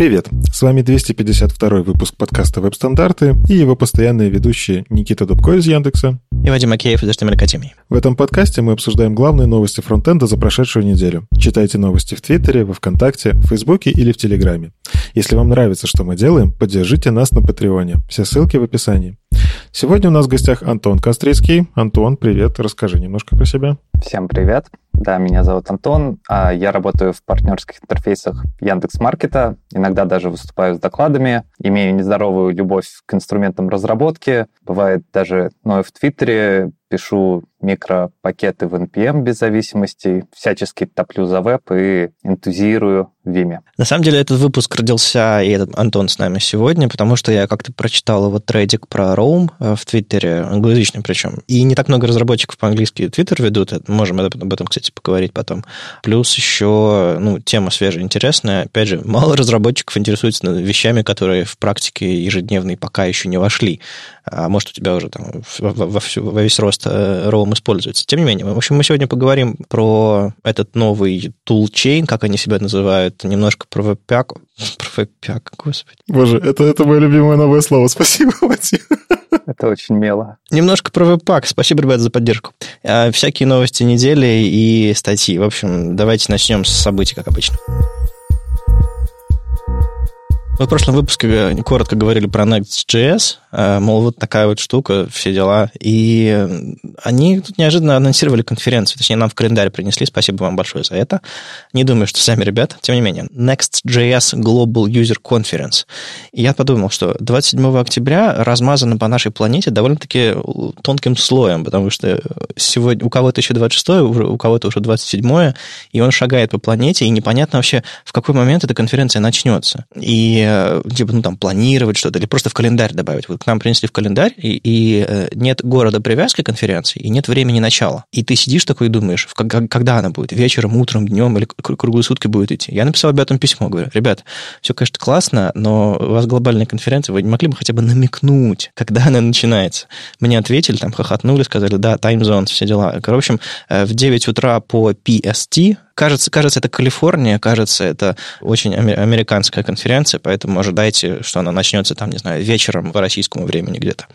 Привет! С вами 252 выпуск подкаста «Веб-стандарты» и его постоянные ведущие Никита Дубко из Яндекса и Вадим Акеев из HTML Академии. В этом подкасте мы обсуждаем главные новости фронтенда за прошедшую неделю. Читайте новости в Твиттере, во Вконтакте, в Фейсбуке или в Телеграме. Если вам нравится, что мы делаем, поддержите нас на Патреоне. Все ссылки в описании. Сегодня у нас в гостях Антон Кострицкий. Антон, привет, расскажи немножко про себя. Всем привет. Да, меня зовут Антон. А я работаю в партнерских интерфейсах Яндекс Маркета. Иногда даже выступаю с докладами. Имею нездоровую любовь к инструментам разработки. Бывает даже, ну, и в Твиттере пишу микропакеты в NPM без зависимостей, всячески топлю за веб и энтузиирую в Vime. На самом деле этот выпуск родился, и этот Антон с нами сегодня, потому что я как-то прочитал его трейдик про Roam э, в Твиттере, англоязычный причем. И не так много разработчиков по-английски Твиттер ведут, можем об этом, кстати, поговорить потом. Плюс еще, ну, тема свежая, интересная. Опять же, мало разработчиков интересуются вещами, которые в практике ежедневной пока еще не вошли. А может, у тебя уже там во, во, во весь рост Roam целом используется. Тем не менее, в общем, мы сегодня поговорим про этот новый toolchain, как они себя называют, немножко про веб-пяк. Про веб-пяк, господи. Боже, это, это мое любимое новое слово. Спасибо, Вадим. Это очень мило. Немножко про веб-пак. Спасибо, ребята, за поддержку. А, всякие новости недели и статьи. В общем, давайте начнем с событий, как обычно. Мы в прошлом выпуске э, коротко говорили про Next.js, э, мол, вот такая вот штука, все дела. И они тут неожиданно анонсировали конференцию, точнее, нам в календарь принесли, спасибо вам большое за это. Не думаю, что сами ребята, тем не менее. Next.js Global User Conference. И я подумал, что 27 октября размазано по нашей планете довольно-таки тонким слоем, потому что сегодня у кого-то еще 26 у кого-то уже 27 и он шагает по планете, и непонятно вообще, в какой момент эта конференция начнется. И Э, типа, ну, там, планировать что-то, или просто в календарь добавить. Вот к нам принесли в календарь, и, и э, нет города привязки конференции, и нет времени начала. И ты сидишь такой и думаешь, когда она будет? Вечером, утром, днем или круглые сутки будет идти? Я написал этом письмо, говорю, ребят, все, конечно, классно, но у вас глобальная конференция, вы не могли бы хотя бы намекнуть, когда она начинается? Мне ответили, там, хохотнули, сказали, да, time zones, все дела. Короче, в э, в 9 утра по PST Кажется, кажется, это Калифорния, кажется, это очень американская конференция, поэтому ожидайте, что она начнется там, не знаю, вечером по российскому времени где-то.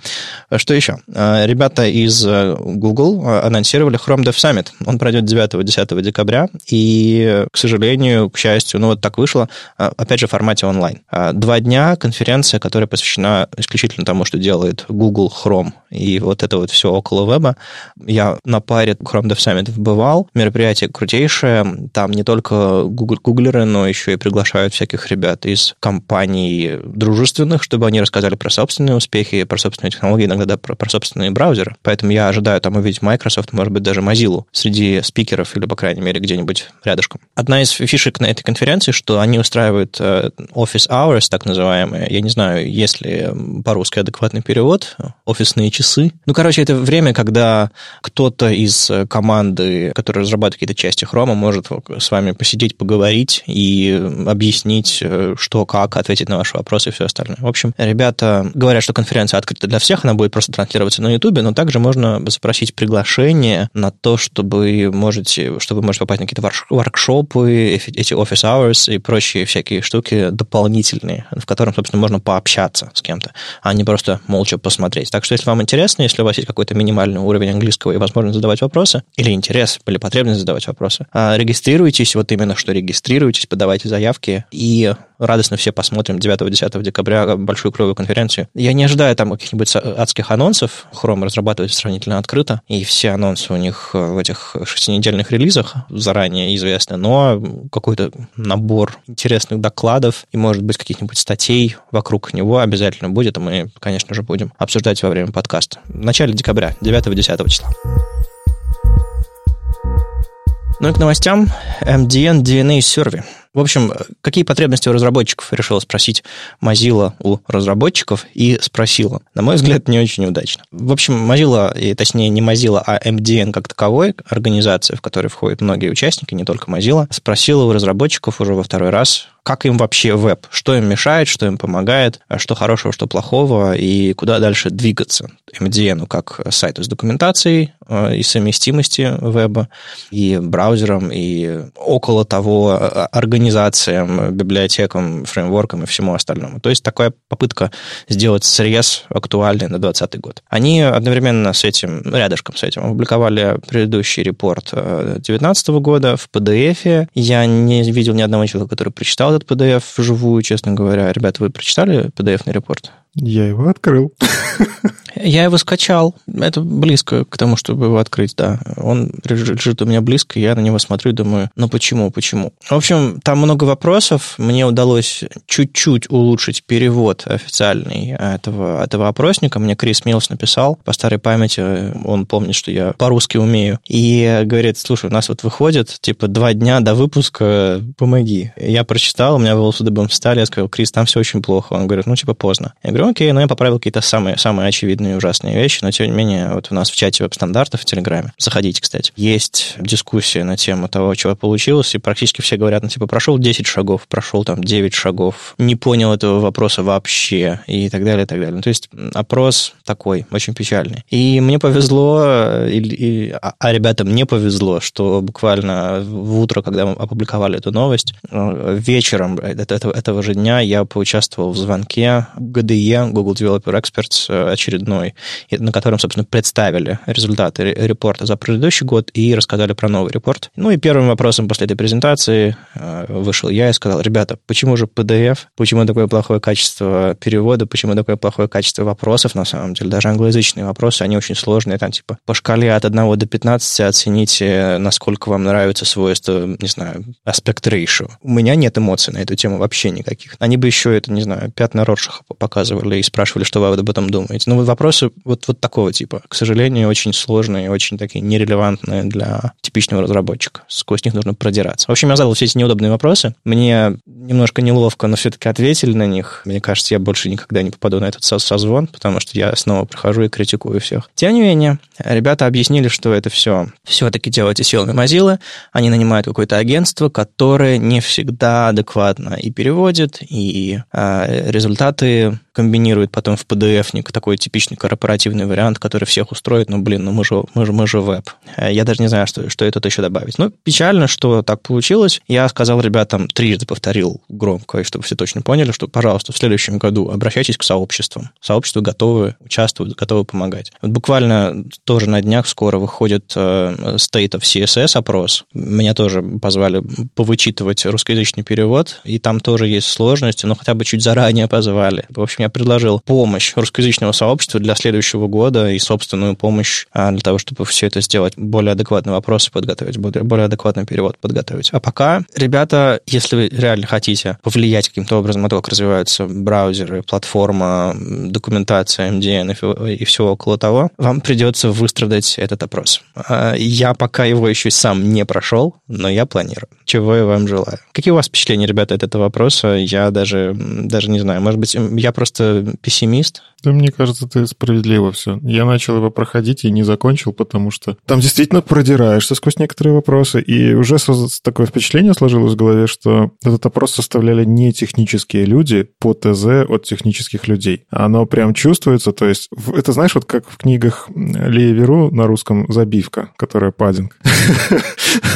Что еще? А, ребята из э, Google а, анонсировали Chrome Dev Summit. Он пройдет 9-10 декабря, и, к сожалению, к счастью, ну вот так вышло, а, опять же, в формате онлайн. Два дня конференция, которая посвящена исключительно тому, что делает Google Chrome, и вот это вот все около веба. Я на паре Chrome Dev Summit бывал, мероприятие крутейшее, там не только гуглеры, но еще и приглашают всяких ребят из компаний дружественных, чтобы они рассказали про собственные успехи, про собственные технологии, иногда про, про собственные браузеры. Поэтому я ожидаю там увидеть Microsoft, может быть, даже Mozilla среди спикеров или, по крайней мере, где-нибудь рядышком. Одна из фишек на этой конференции, что они устраивают э, Office Hours, так называемые. Я не знаю, есть ли по-русски адекватный перевод. Офисные часы. Ну, короче, это время, когда кто-то из команды, который разрабатывает какие-то части Chrome, может может с вами посидеть, поговорить и объяснить, э, что, как, ответить на ваши вопросы и все остальное. В общем, ребята говорят, что конференция открыта для всех, она будет просто транслироваться на YouTube, но также можно запросить приглашение на то, чтобы можете, чтобы можете попасть на какие-то воркшопы, эти office hours и прочие всякие штуки дополнительные, в которых, собственно, можно пообщаться с кем-то, а не просто молча посмотреть. Так что, если вам интересно, если у вас есть какой-то минимальный уровень английского и возможность задавать вопросы, или интерес, или потребность задавать вопросы, а, регистрируйтесь, вот именно что регистрируйтесь, подавайте заявки, и радостно все посмотрим 9-10 декабря большую клевую конференцию. Я не ожидаю там каких-нибудь адских анонсов. Chrome разрабатывает сравнительно открыто, и все анонсы у них в этих шестинедельных релизах заранее известны, но какой-то набор интересных докладов и, может быть, каких-нибудь статей вокруг него обязательно будет, и мы, конечно же, будем обсуждать во время подкаста. В начале декабря, 9-10 числа. Ну и к новостям. MDN DNA Survey. В общем, какие потребности у разработчиков, решила спросить Mozilla у разработчиков и спросила. На мой взгляд, не очень удачно. В общем, Mozilla, и точнее не Mozilla, а MDN как таковой, организация, в которой входят многие участники, не только Mozilla, спросила у разработчиков уже во второй раз, как им вообще веб, что им мешает, что им помогает, что хорошего, что плохого, и куда дальше двигаться. MDN как сайту с документацией э, и совместимости веба, и браузером, и около того организации организациям, библиотекам, фреймворкам и всему остальному. То есть такая попытка сделать срез актуальный на 2020 год. Они одновременно с этим, рядышком с этим, опубликовали предыдущий репорт 2019 года в PDF. Я не видел ни одного человека, который прочитал этот PDF вживую, честно говоря. Ребята, вы прочитали PDF-ный репорт? Я его открыл. Я его скачал. Это близко к тому, чтобы его открыть, да. Он лежит у меня близко, я на него смотрю и думаю, ну почему, почему? В общем, там много вопросов. Мне удалось чуть-чуть улучшить перевод официальный этого, этого опросника. Мне Крис Милс написал. По старой памяти он помнит, что я по-русски умею. И говорит, слушай, у нас вот выходит, типа, два дня до выпуска, помоги. Я прочитал, у меня волосы дыбом встали, я сказал, Крис, там все очень плохо. Он говорит, ну, типа, поздно. Я говорю, окей, ну, я поправил какие-то самые, самые очевидные и ужасные вещи, но, тем не менее, вот у нас в чате веб-стандартов в Телеграме, заходите, кстати, есть дискуссия на тему того, чего получилось, и практически все говорят, ну, типа, прошел 10 шагов, прошел там 9 шагов, не понял этого вопроса вообще, и так далее, и так далее. Ну, то есть опрос такой, очень печальный. И мне повезло, и, и, а, а ребятам не повезло, что буквально в утро, когда мы опубликовали эту новость, э, вечером этого, этого же дня я поучаствовал в звонке GDE, Google Developer Experts э, очередной, на котором, собственно, представили результаты репорта за предыдущий год и рассказали про новый репорт. Ну и первым вопросом после этой презентации э, вышел я и сказал, ребята, почему же PDF, почему такое плохое качество перевода, почему такое плохое качество вопросов, на самом деле, даже англоязычные вопросы, они очень сложные, там типа по шкале от 1 до 15 оцените, насколько вам нравится свойство, не знаю, аспект ratio. У меня нет эмоций на эту тему вообще никаких. Они бы еще это, не знаю, пятна Роршаха показывали и спрашивали, что вы об этом думаете. Ну, вот вопросы вот, вот такого типа. К сожалению, очень сложные, очень такие нерелевантные для типичного разработчика. Сквозь них нужно продираться. В общем, я задал все эти неудобные вопросы. Мне немножко неловко, но все-таки ответили на них. Мне кажется, я больше никогда не попаду на этот созвон, потому что я снова прихожу и критикую всех. Тем не менее, ребята объяснили, что это все все-таки делаете силами Mozilla. Они нанимают какое-то агентство, которое не всегда адекватно и переводит, и э, результаты комбинирует потом в PDF-ник такой типичный корпоративный вариант, который всех устроит. Ну, блин, ну мы же, мы же, мы же веб. Э, я даже не знаю, что, что это еще добавить. Ну, печально, что так получилось. Я сказал ребятам, трижды повторил громко, и чтобы все точно поняли, что, пожалуйста, в следующем году обращайтесь к сообществам. Сообщества готовы участвовать, готовы помогать. Вот буквально тоже на днях скоро выходит э, State of CSS опрос. Меня тоже позвали повычитывать русскоязычный перевод, и там тоже есть сложности, но хотя бы чуть заранее позвали. В общем, я предложил помощь русскоязычного сообщества для следующего года и собственную помощь а, для того, чтобы все это сделать, более адекватные вопросы подготовить, более адекватный перевод подготовить. А пока, ребята, если вы реально хотите повлиять каким-то образом на то, как развиваются браузеры, платформа, документация, MDN и все около того, вам придется выстрадать этот опрос. А, я пока его еще сам не прошел, но я планирую. Чего я вам желаю. Какие у вас впечатления, ребята, от этого вопроса? Я даже, даже не знаю. Может быть, я просто просто пессимист? Да, мне кажется, ты справедливо все. Я начал его проходить и не закончил, потому что там действительно продираешься сквозь некоторые вопросы, и уже такое впечатление сложилось в голове, что этот опрос составляли не технические люди по ТЗ от технических людей. Оно прям чувствуется, то есть это знаешь, вот как в книгах Лея Веру на русском «Забивка», которая паддинг.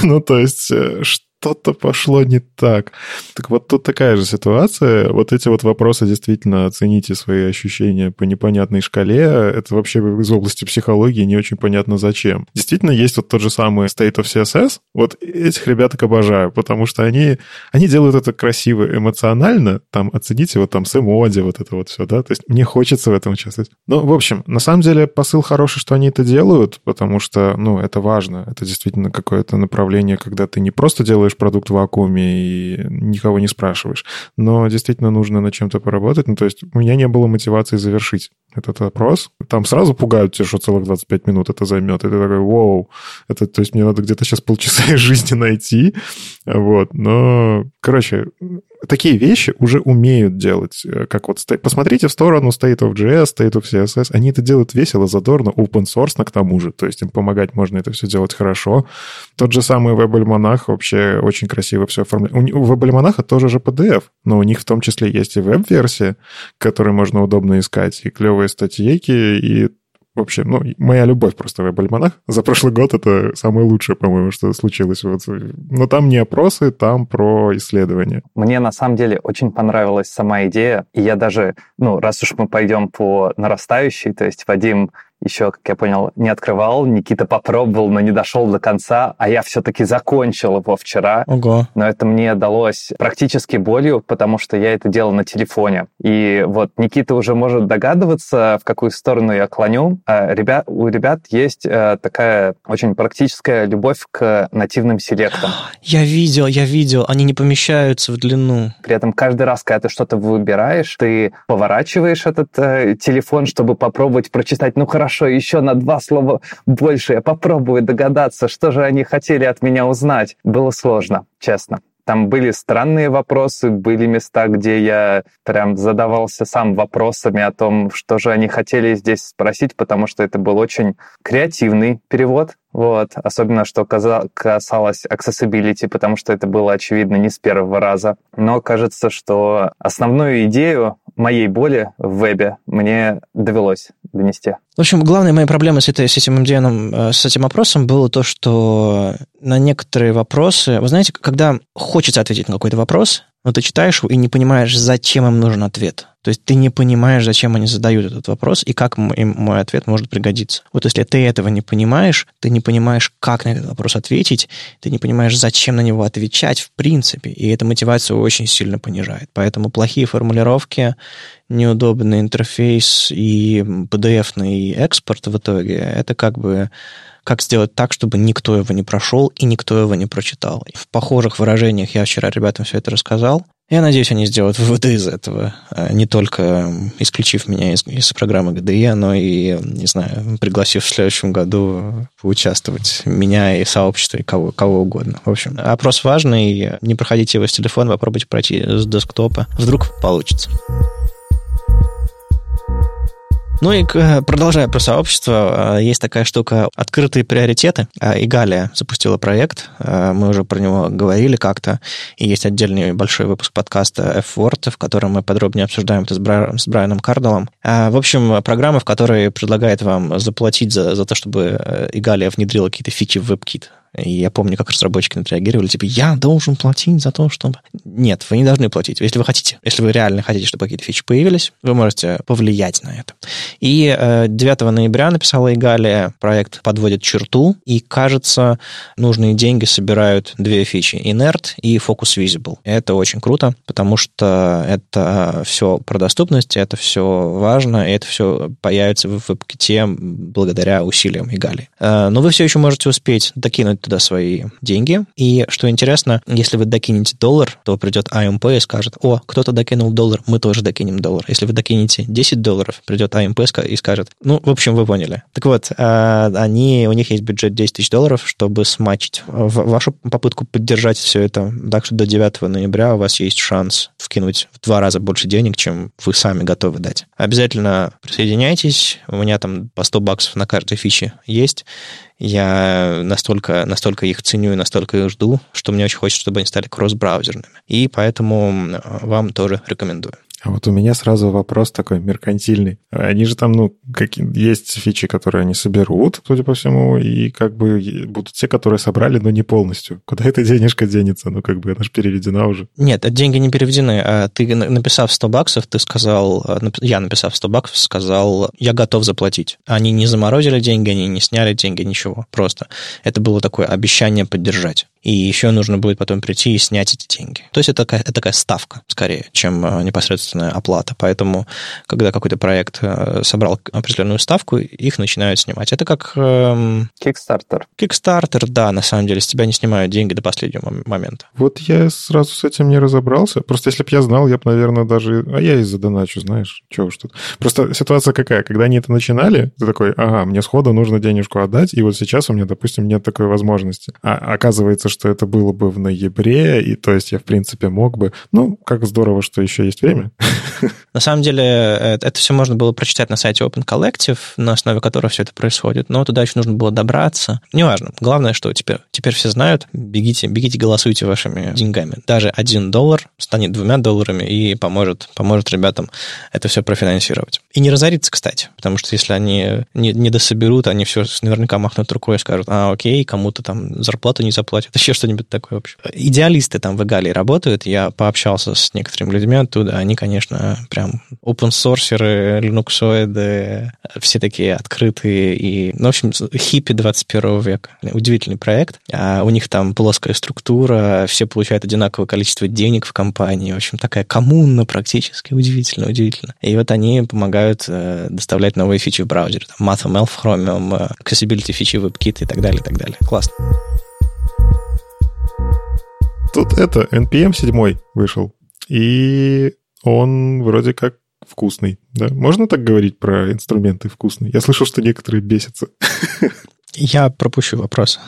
Ну, то есть, э, что-то пошло не так. Так вот тут такая же ситуация. Вот эти вот вопросы действительно оцените свои ощущения по непонятной шкале. Это вообще из области психологии не очень понятно зачем. Действительно, есть вот тот же самый State of CSS. Вот этих ребяток обожаю, потому что они, они делают это красиво, эмоционально. Там оцените вот там с эмоди, вот это вот все, да. То есть мне хочется в этом участвовать. Ну, в общем, на самом деле посыл хороший, что они это делают, потому что, ну, это важно. Это действительно какое-то направление, когда ты не просто делаешь делаешь продукт в вакууме и никого не спрашиваешь. Но действительно нужно над чем-то поработать. Ну, то есть у меня не было мотивации завершить этот опрос. Там сразу пугают тебя, что целых 25 минут это займет. И ты такой, вау, это, то есть мне надо где-то сейчас полчаса из жизни найти. Вот, но, короче, такие вещи уже умеют делать. Э, как вот, посмотрите в сторону State of JS, State of CSS. Они это делают весело, задорно, open source к тому же. То есть им помогать можно это все делать хорошо. Тот же самый WebAlmanach вообще очень красиво все оформляет. У WebAlmanach тоже же PDF, но у них в том числе есть и веб-версия, которую можно удобно искать, и клевые статейки, и вообще, ну, моя любовь просто веб-альманах. За прошлый год это самое лучшее, по-моему, что случилось. Вот. Но там не опросы, там про исследования. Мне на самом деле очень понравилась сама идея, и я даже, ну, раз уж мы пойдем по нарастающей, то есть Вадим еще, как я понял, не открывал. Никита попробовал, но не дошел до конца, а я все-таки закончил его вчера. Ого. Но это мне далось практически болью, потому что я это делал на телефоне. И вот Никита уже может догадываться, в какую сторону я клоню. А ребят, у ребят есть э, такая очень практическая любовь к нативным селектам. Я видел, я видел, они не помещаются в длину. При этом каждый раз, когда ты что-то выбираешь, ты поворачиваешь этот э, телефон, чтобы попробовать прочитать, ну хорошо, хорошо, еще на два слова больше. Я попробую догадаться, что же они хотели от меня узнать. Было сложно, честно. Там были странные вопросы, были места, где я прям задавался сам вопросами о том, что же они хотели здесь спросить, потому что это был очень креативный перевод, вот, особенно что касалось accessibility, потому что это было очевидно не с первого раза. Но кажется, что основную идею моей боли в вебе мне довелось донести. В общем, главной моей проблемой с, этой, с этим MDN, э, с этим опросом было то, что на некоторые вопросы... Вы знаете, когда хочется ответить на какой-то вопрос, но ты читаешь и не понимаешь, зачем им нужен ответ. То есть ты не понимаешь, зачем они задают этот вопрос и как им мой ответ может пригодиться. Вот если ты этого не понимаешь, ты не понимаешь, как на этот вопрос ответить, ты не понимаешь, зачем на него отвечать в принципе, и эта мотивация очень сильно понижает. Поэтому плохие формулировки, неудобный интерфейс и PDF-ный экспорт в итоге, это как бы как сделать так, чтобы никто его не прошел и никто его не прочитал. В похожих выражениях я вчера ребятам все это рассказал. Я надеюсь, они сделают выводы из этого, а не только исключив меня из, из программы ГДЕ, но и, не знаю, пригласив в следующем году поучаствовать меня и сообщество, и кого, кого угодно. В общем, опрос важный, не проходите его с телефона, попробуйте пройти с десктопа. Вдруг получится. Ну и продолжая про сообщество, а, есть такая штука «Открытые приоритеты». А, и Галия запустила проект, мы уже про него говорили как-то, и есть отдельный большой выпуск подкаста F-Word, в котором мы подробнее обсуждаем это с, Бра... с Брайаном Кардалом. В общем, программа, в которой предлагает вам заплатить за, за то, чтобы э, Игалия внедрила какие-то фичи в WebKit. И я помню, как разработчики на это реагировали, типа, я должен платить за то, чтобы... Нет, вы не должны платить. Если вы хотите, если вы реально хотите, чтобы какие-то фичи появились, вы можете повлиять на это. И 9 э, ноября написала Игалия, проект подводит черту, и, кажется, нужные деньги собирают две фичи, Inert и Focus Visible. Это очень круто, потому что это все про доступность, это все важно, и это все появится в WebKit благодаря усилиям Игалии. Э, но вы все еще можете успеть докинуть закинуть туда свои деньги. И что интересно, если вы докинете доллар, то придет AMP и скажет, о, кто-то докинул доллар, мы тоже докинем доллар. Если вы докинете 10 долларов, придет AMP и скажет, ну, в общем, вы поняли. Так вот, а, они, у них есть бюджет 10 тысяч долларов, чтобы смачить вашу попытку поддержать все это. Так что до 9 ноября у вас есть шанс вкинуть в два раза больше денег, чем вы сами готовы дать. Обязательно присоединяйтесь. У меня там по 100 баксов на каждой фиче есть. Я настолько, настолько их ценю и настолько их жду, что мне очень хочется, чтобы они стали кросс-браузерными. И поэтому вам тоже рекомендую. А вот у меня сразу вопрос такой меркантильный. Они же там, ну, какие, есть фичи, которые они соберут, судя по всему, и как бы будут те, которые собрали, но не полностью. Куда эта денежка денется? Ну, как бы она же переведена уже. Нет, деньги не переведены. А ты, написав 100 баксов, ты сказал, а, я написав 100 баксов, сказал, я готов заплатить. Они не заморозили деньги, они не сняли деньги, ничего. Просто это было такое обещание поддержать и еще нужно будет потом прийти и снять эти деньги. То есть это такая, это такая ставка, скорее, чем э, непосредственная оплата. Поэтому, когда какой-то проект э, собрал определенную ставку, их начинают снимать. Это как... Эм... Kickstarter. Kickstarter, да, на самом деле, с тебя не снимают деньги до последнего момента. Вот я сразу с этим не разобрался. Просто если бы я знал, я бы, наверное, даже... А я и задоначу, знаешь, что уж тут. Просто ситуация какая? Когда они это начинали, ты такой, ага, мне сходу нужно денежку отдать, и вот сейчас у меня, допустим, нет такой возможности. А оказывается, что это было бы в ноябре, и то есть я, в принципе, мог бы. Ну, как здорово, что еще есть время. На самом деле, э, это все можно было прочитать на сайте Open Collective, на основе которого все это происходит, но туда еще нужно было добраться. Неважно. Главное, что теперь, теперь все знают, бегите, бегите, голосуйте вашими деньгами. Даже один доллар станет двумя долларами и поможет, поможет ребятам это все профинансировать. И не разориться, кстати, потому что если они не, не дособерут, они все наверняка махнут рукой и скажут, а, окей, кому-то там зарплату не заплатят, еще что-нибудь такое вообще. Идеалисты там в Игалии работают, я пообщался с некоторыми людьми оттуда, они, конечно, прям open sourceеры, линуксоиды, все такие открытые и, ну, в общем, хиппи 21 века. Удивительный проект. А у них там плоская структура, все получают одинаковое количество денег в компании. В общем, такая коммуна практически. Удивительно, удивительно. И вот они помогают э, доставлять новые фичи в браузере. Там MathML в Chromium, э, accessibility фичи WebKit и так далее, и так далее. Классно. Тут это, NPM 7 вышел. И он вроде как вкусный. Да? Можно так говорить про инструменты вкусные? Я слышал, что некоторые бесятся. Я пропущу вопрос.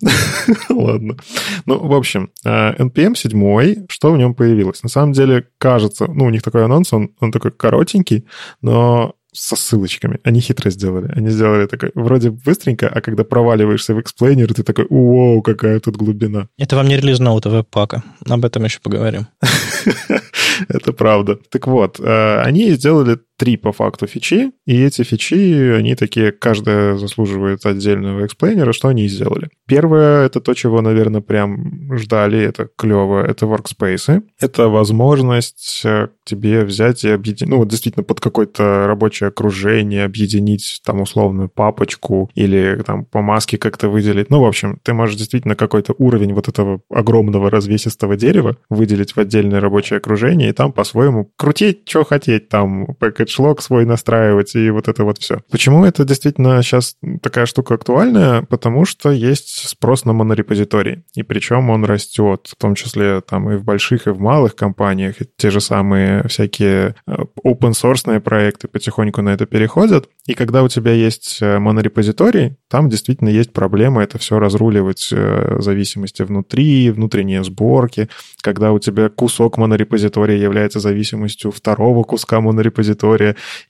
Ладно. Ну, в общем, NPM 7, что в нем появилось? На самом деле, кажется, ну, у них такой анонс, он, он такой коротенький, но со ссылочками. Они хитро сделали. Они сделали такой, вроде быстренько, а когда проваливаешься в explainer, ты такой, уоу, какая тут глубина. Это вам не релиз ноута веб-пака. Об этом еще поговорим. Это правда. Так вот, э, они сделали три по факту фичи, и эти фичи, они такие, каждая заслуживает отдельного эксплейнера, что они сделали. Первое, это то, чего, наверное, прям ждали, это клево, это workspace. Это возможность э, тебе взять и объединить, ну, вот действительно под какое-то рабочее окружение объединить там условную папочку или там по маске как-то выделить. Ну, в общем, ты можешь действительно какой-то уровень вот этого огромного развесистого дерева выделить в отдельное рабочее окружение и там по-своему крутить, что хотеть, там package свой настраивать и вот это вот все. Почему это действительно сейчас такая штука актуальная? Потому что есть спрос на монорепозиторий, и причем он растет, в том числе там и в больших, и в малых компаниях, и те же самые всякие э, open-source проекты потихоньку на это переходят, и когда у тебя есть э, монорепозиторий, там действительно есть проблема это все разруливать э, зависимости внутри, внутренние сборки, когда у тебя кусок монорепозитория является зависимостью второго куска монорепозитория,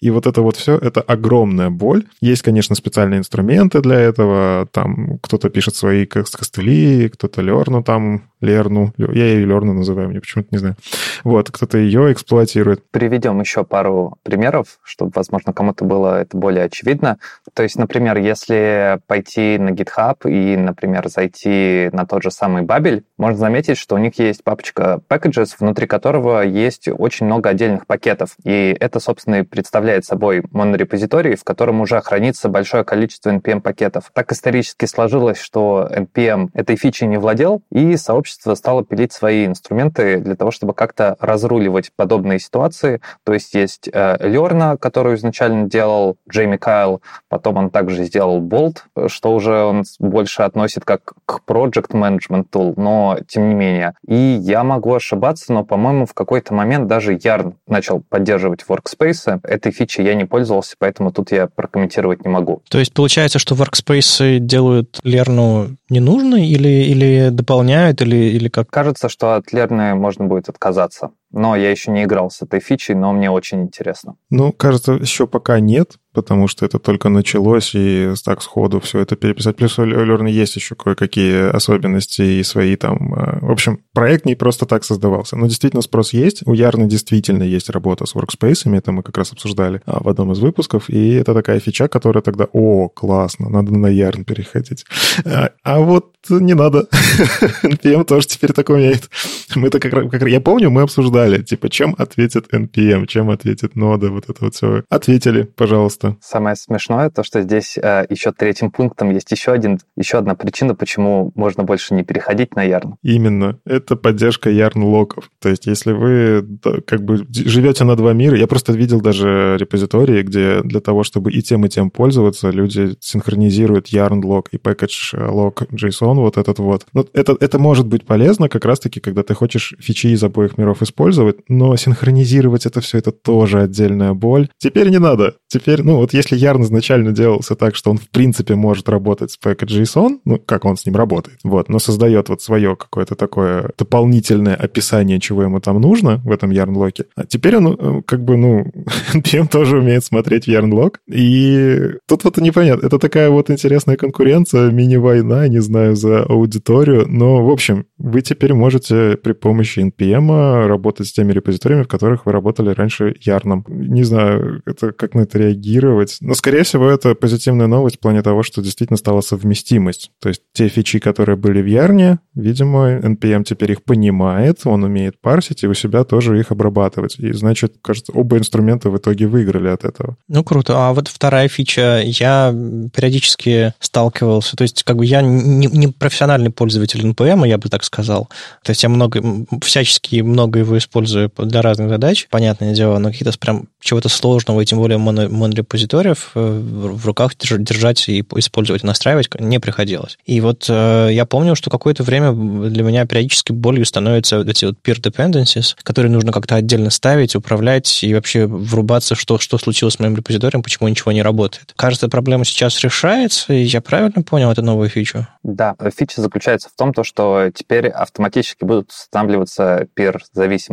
и вот это вот все, это огромная боль. Есть, конечно, специальные инструменты для этого, там кто-то пишет свои костыли, кто-то лерну там, лерну, я ее лерну называю, мне почему-то не знаю. Вот, кто-то ее эксплуатирует. Приведем еще пару примеров, чтобы, возможно, кому-то было это более очевидно. То есть, например, если пойти на GitHub и, например, зайти на тот же самый Бабель, можно заметить, что у них есть папочка packages, внутри которого есть очень много отдельных пакетов. И это, собственно, и представляет собой монорепозиторий, в котором уже хранится большое количество NPM-пакетов. Так исторически сложилось, что NPM этой фичи не владел, и сообщество стало пилить свои инструменты для того, чтобы как-то разруливать подобные ситуации. То есть есть э, Лерна, которую изначально делал Джейми Кайл, потом он также сделал Bolt, что уже он больше относит как к Project Management Tool, но тем не менее. И я могу ошибаться, но, по-моему, в какой-то момент даже Yarn начал поддерживать Workspace. Этой фичи я не пользовался, поэтому тут я прокомментировать не могу. То есть получается, что Workspace делают Лерну ненужной или, или дополняют, или, или как? Кажется, что от Лерны можно будет отказаться. Но я еще не играл с этой фичей, но мне очень интересно. Ну, кажется, еще пока нет, потому что это только началось, и так сходу все это переписать. Плюс у Learn есть еще кое-какие особенности и свои там... Э, в общем, проект не просто так создавался. Но действительно спрос есть. У Ярны действительно есть работа с workspace, это мы как раз обсуждали а, в одном из выпусков, и это такая фича, которая тогда, о, классно, надо на Ярн переходить. А, а вот не надо. NPM тоже теперь так умеет. Мы-то как, как я помню, мы обсуждали, типа, чем ответит NPM, чем ответит нода, вот это вот все. Ответили, пожалуйста. Самое смешное то, что здесь э, еще третьим пунктом есть еще один, еще одна причина, почему можно больше не переходить на Yarn. Именно. Это поддержка Yarn локов. То есть, если вы как бы живете на два мира, я просто видел даже репозитории, где для того, чтобы и тем, и тем пользоваться, люди синхронизируют Yarn лог и package лог JSON, вот этот вот. Но это, это может быть полезно как раз-таки, когда ты хочешь фичи из обоих миров использовать, использовать, но синхронизировать это все, это тоже отдельная боль. Теперь не надо. Теперь, ну вот если Yarn изначально делался так, что он в принципе может работать с package.json, ну как он с ним работает, вот, но создает вот свое какое-то такое дополнительное описание, чего ему там нужно в этом Yarn-локе. А теперь он э, как бы, ну, NPM тоже умеет смотреть в Yarn-лог, и тут вот непонятно. Это такая вот интересная конкуренция, мини-война, не знаю, за аудиторию, но, в общем, вы теперь можете при помощи NPM работать с теми репозиториями, в которых вы работали раньше Ярном. Не знаю, это, как на это реагировать. Но, скорее всего, это позитивная новость в плане того, что действительно стала совместимость. То есть те фичи, которые были в Ярне, видимо, NPM теперь их понимает, он умеет парсить, и у себя тоже их обрабатывать. И, значит, кажется, оба инструмента в итоге выиграли от этого. Ну, круто. А вот вторая фича, я периодически сталкивался, то есть как бы я не, не профессиональный пользователь NPM, я бы так сказал. То есть я много, всячески много его использую для разных задач, понятное дело, но какие-то прям чего-то сложного, и тем более моно, монорепозиториев э, в руках держать и использовать, и настраивать не приходилось. И вот э, я помню, что какое-то время для меня периодически болью становятся эти вот peer dependencies, которые нужно как-то отдельно ставить, управлять и вообще врубаться, что, что случилось с моим репозиторием, почему ничего не работает. Кажется, проблема сейчас решается, и я правильно понял эту новую фичу? Да, фича заключается в том, то, что теперь автоматически будут устанавливаться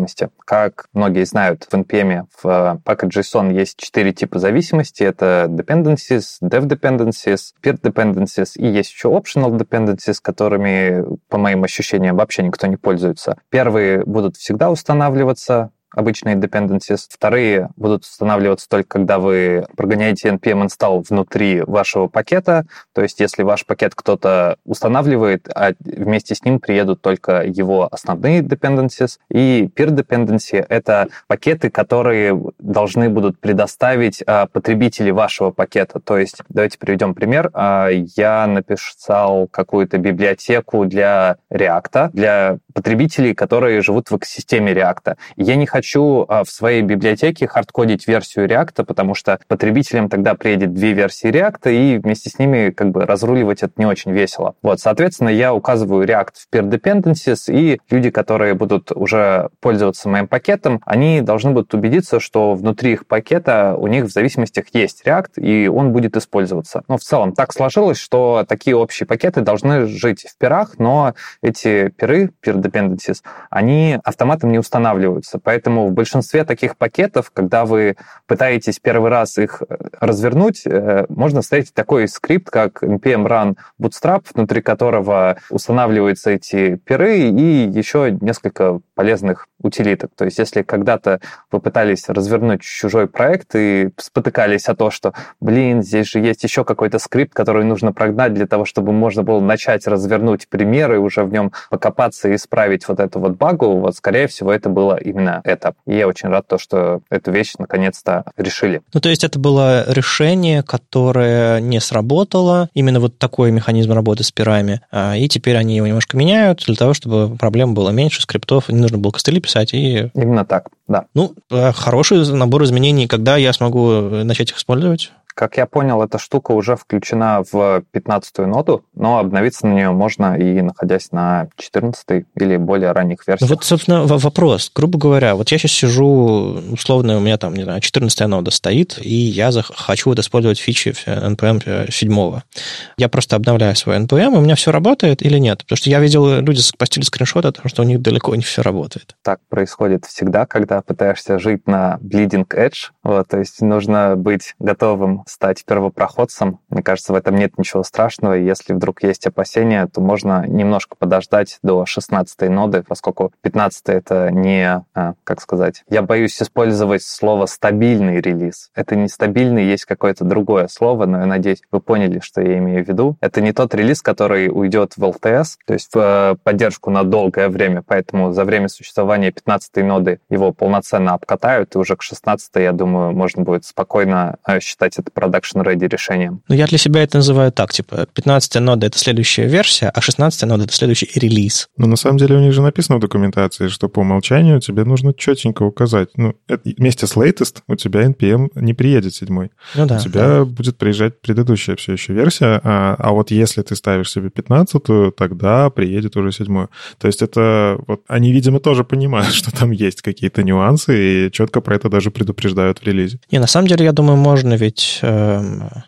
peer-зависимости. Как многие знают, в NPM в package.json есть четыре типа зависимости. Это dependencies, dev dependencies, peer dependencies и есть еще optional dependencies, которыми, по моим ощущениям, вообще никто не пользуется. Первые будут всегда устанавливаться, обычные dependencies. Вторые будут устанавливаться только когда вы прогоняете npm install внутри вашего пакета. То есть если ваш пакет кто-то устанавливает, а вместе с ним приедут только его основные dependencies. И peer dependency — это пакеты, которые должны будут предоставить а, потребители вашего пакета. То есть давайте приведем пример. А, я написал какую-то библиотеку для React, для потребителей, которые живут в экосистеме React. Я не хочу а, в своей библиотеке хардкодить версию React, потому что потребителям тогда приедет две версии React, и вместе с ними как бы разруливать это не очень весело. Вот, соответственно, я указываю React в peer dependencies, и люди, которые будут уже пользоваться моим пакетом, они должны будут убедиться, что внутри их пакета у них в зависимостях есть React, и он будет использоваться. Но в целом так сложилось, что такие общие пакеты должны жить в пирах, но эти пиры, peer dependencies, они автоматом не устанавливаются. Поэтому в большинстве таких пакетов, когда вы пытаетесь первый раз их э, развернуть, э, можно встретить такой скрипт, как npm run bootstrap, внутри которого устанавливаются эти пиры и еще несколько полезных утилиток. То есть если когда-то вы пытались развернуть чужой проект и спотыкались о том, что, блин, здесь же есть еще какой-то скрипт, который нужно прогнать для того, чтобы можно было начать развернуть примеры, уже в нем покопаться и исправить вот эту вот багу, вот, скорее всего, это было именно это. И я очень рад то, что эту вещь наконец-то решили. Ну, то есть это было решение, которое не сработало, именно вот такой механизм работы с пирами, а, и теперь они его немножко меняют для того, чтобы проблем было меньше, скриптов, не нужно было костыли писать. И... Именно так, да. Ну, э, хороший набор изменений. Когда я смогу начать их использовать? Как я понял, эта штука уже включена в 15-ю ноду, но обновиться на нее можно и находясь на 14 или более ранних версиях. Вот, собственно, вопрос. Грубо говоря, вот я сейчас сижу, условно, у меня там, не знаю, 14 нода стоит, и я хочу вот использовать фичи NPM 7. Я просто обновляю свой NPM, и у меня все работает или нет? Потому что я видел, люди постили скриншоты, потому что у них далеко не все работает. Так происходит всегда, когда пытаешься жить на bleeding edge. Вот, то есть нужно быть готовым стать первопроходцем. Мне кажется, в этом нет ничего страшного. Если вдруг есть опасения, то можно немножко подождать до 16 ноды, поскольку 15 это не, а, как сказать, я боюсь использовать слово «стабильный релиз». Это не стабильный, есть какое-то другое слово, но я надеюсь, вы поняли, что я имею в виду. Это не тот релиз, который уйдет в LTS, то есть в э, поддержку на долгое время, поэтому за время существования 15 ноды его полноценно обкатают, и уже к 16 я думаю, можно будет спокойно э, считать это production-ready решением. Ну, я для себя это называю так, типа, 15 нода — это следующая версия, а 16 нода — это следующий релиз. Но на самом деле у них же написано в документации, что по умолчанию тебе нужно четенько указать. Ну, это, вместе с latest у тебя NPM не приедет седьмой. Ну да. У тебя да. будет приезжать предыдущая все еще версия, а, а вот если ты ставишь себе 15 тогда приедет уже седьмую. То есть это вот они, видимо, тоже понимают, что там есть какие-то нюансы и четко про это даже предупреждают в релизе. Не, на самом деле, я думаю, можно ведь,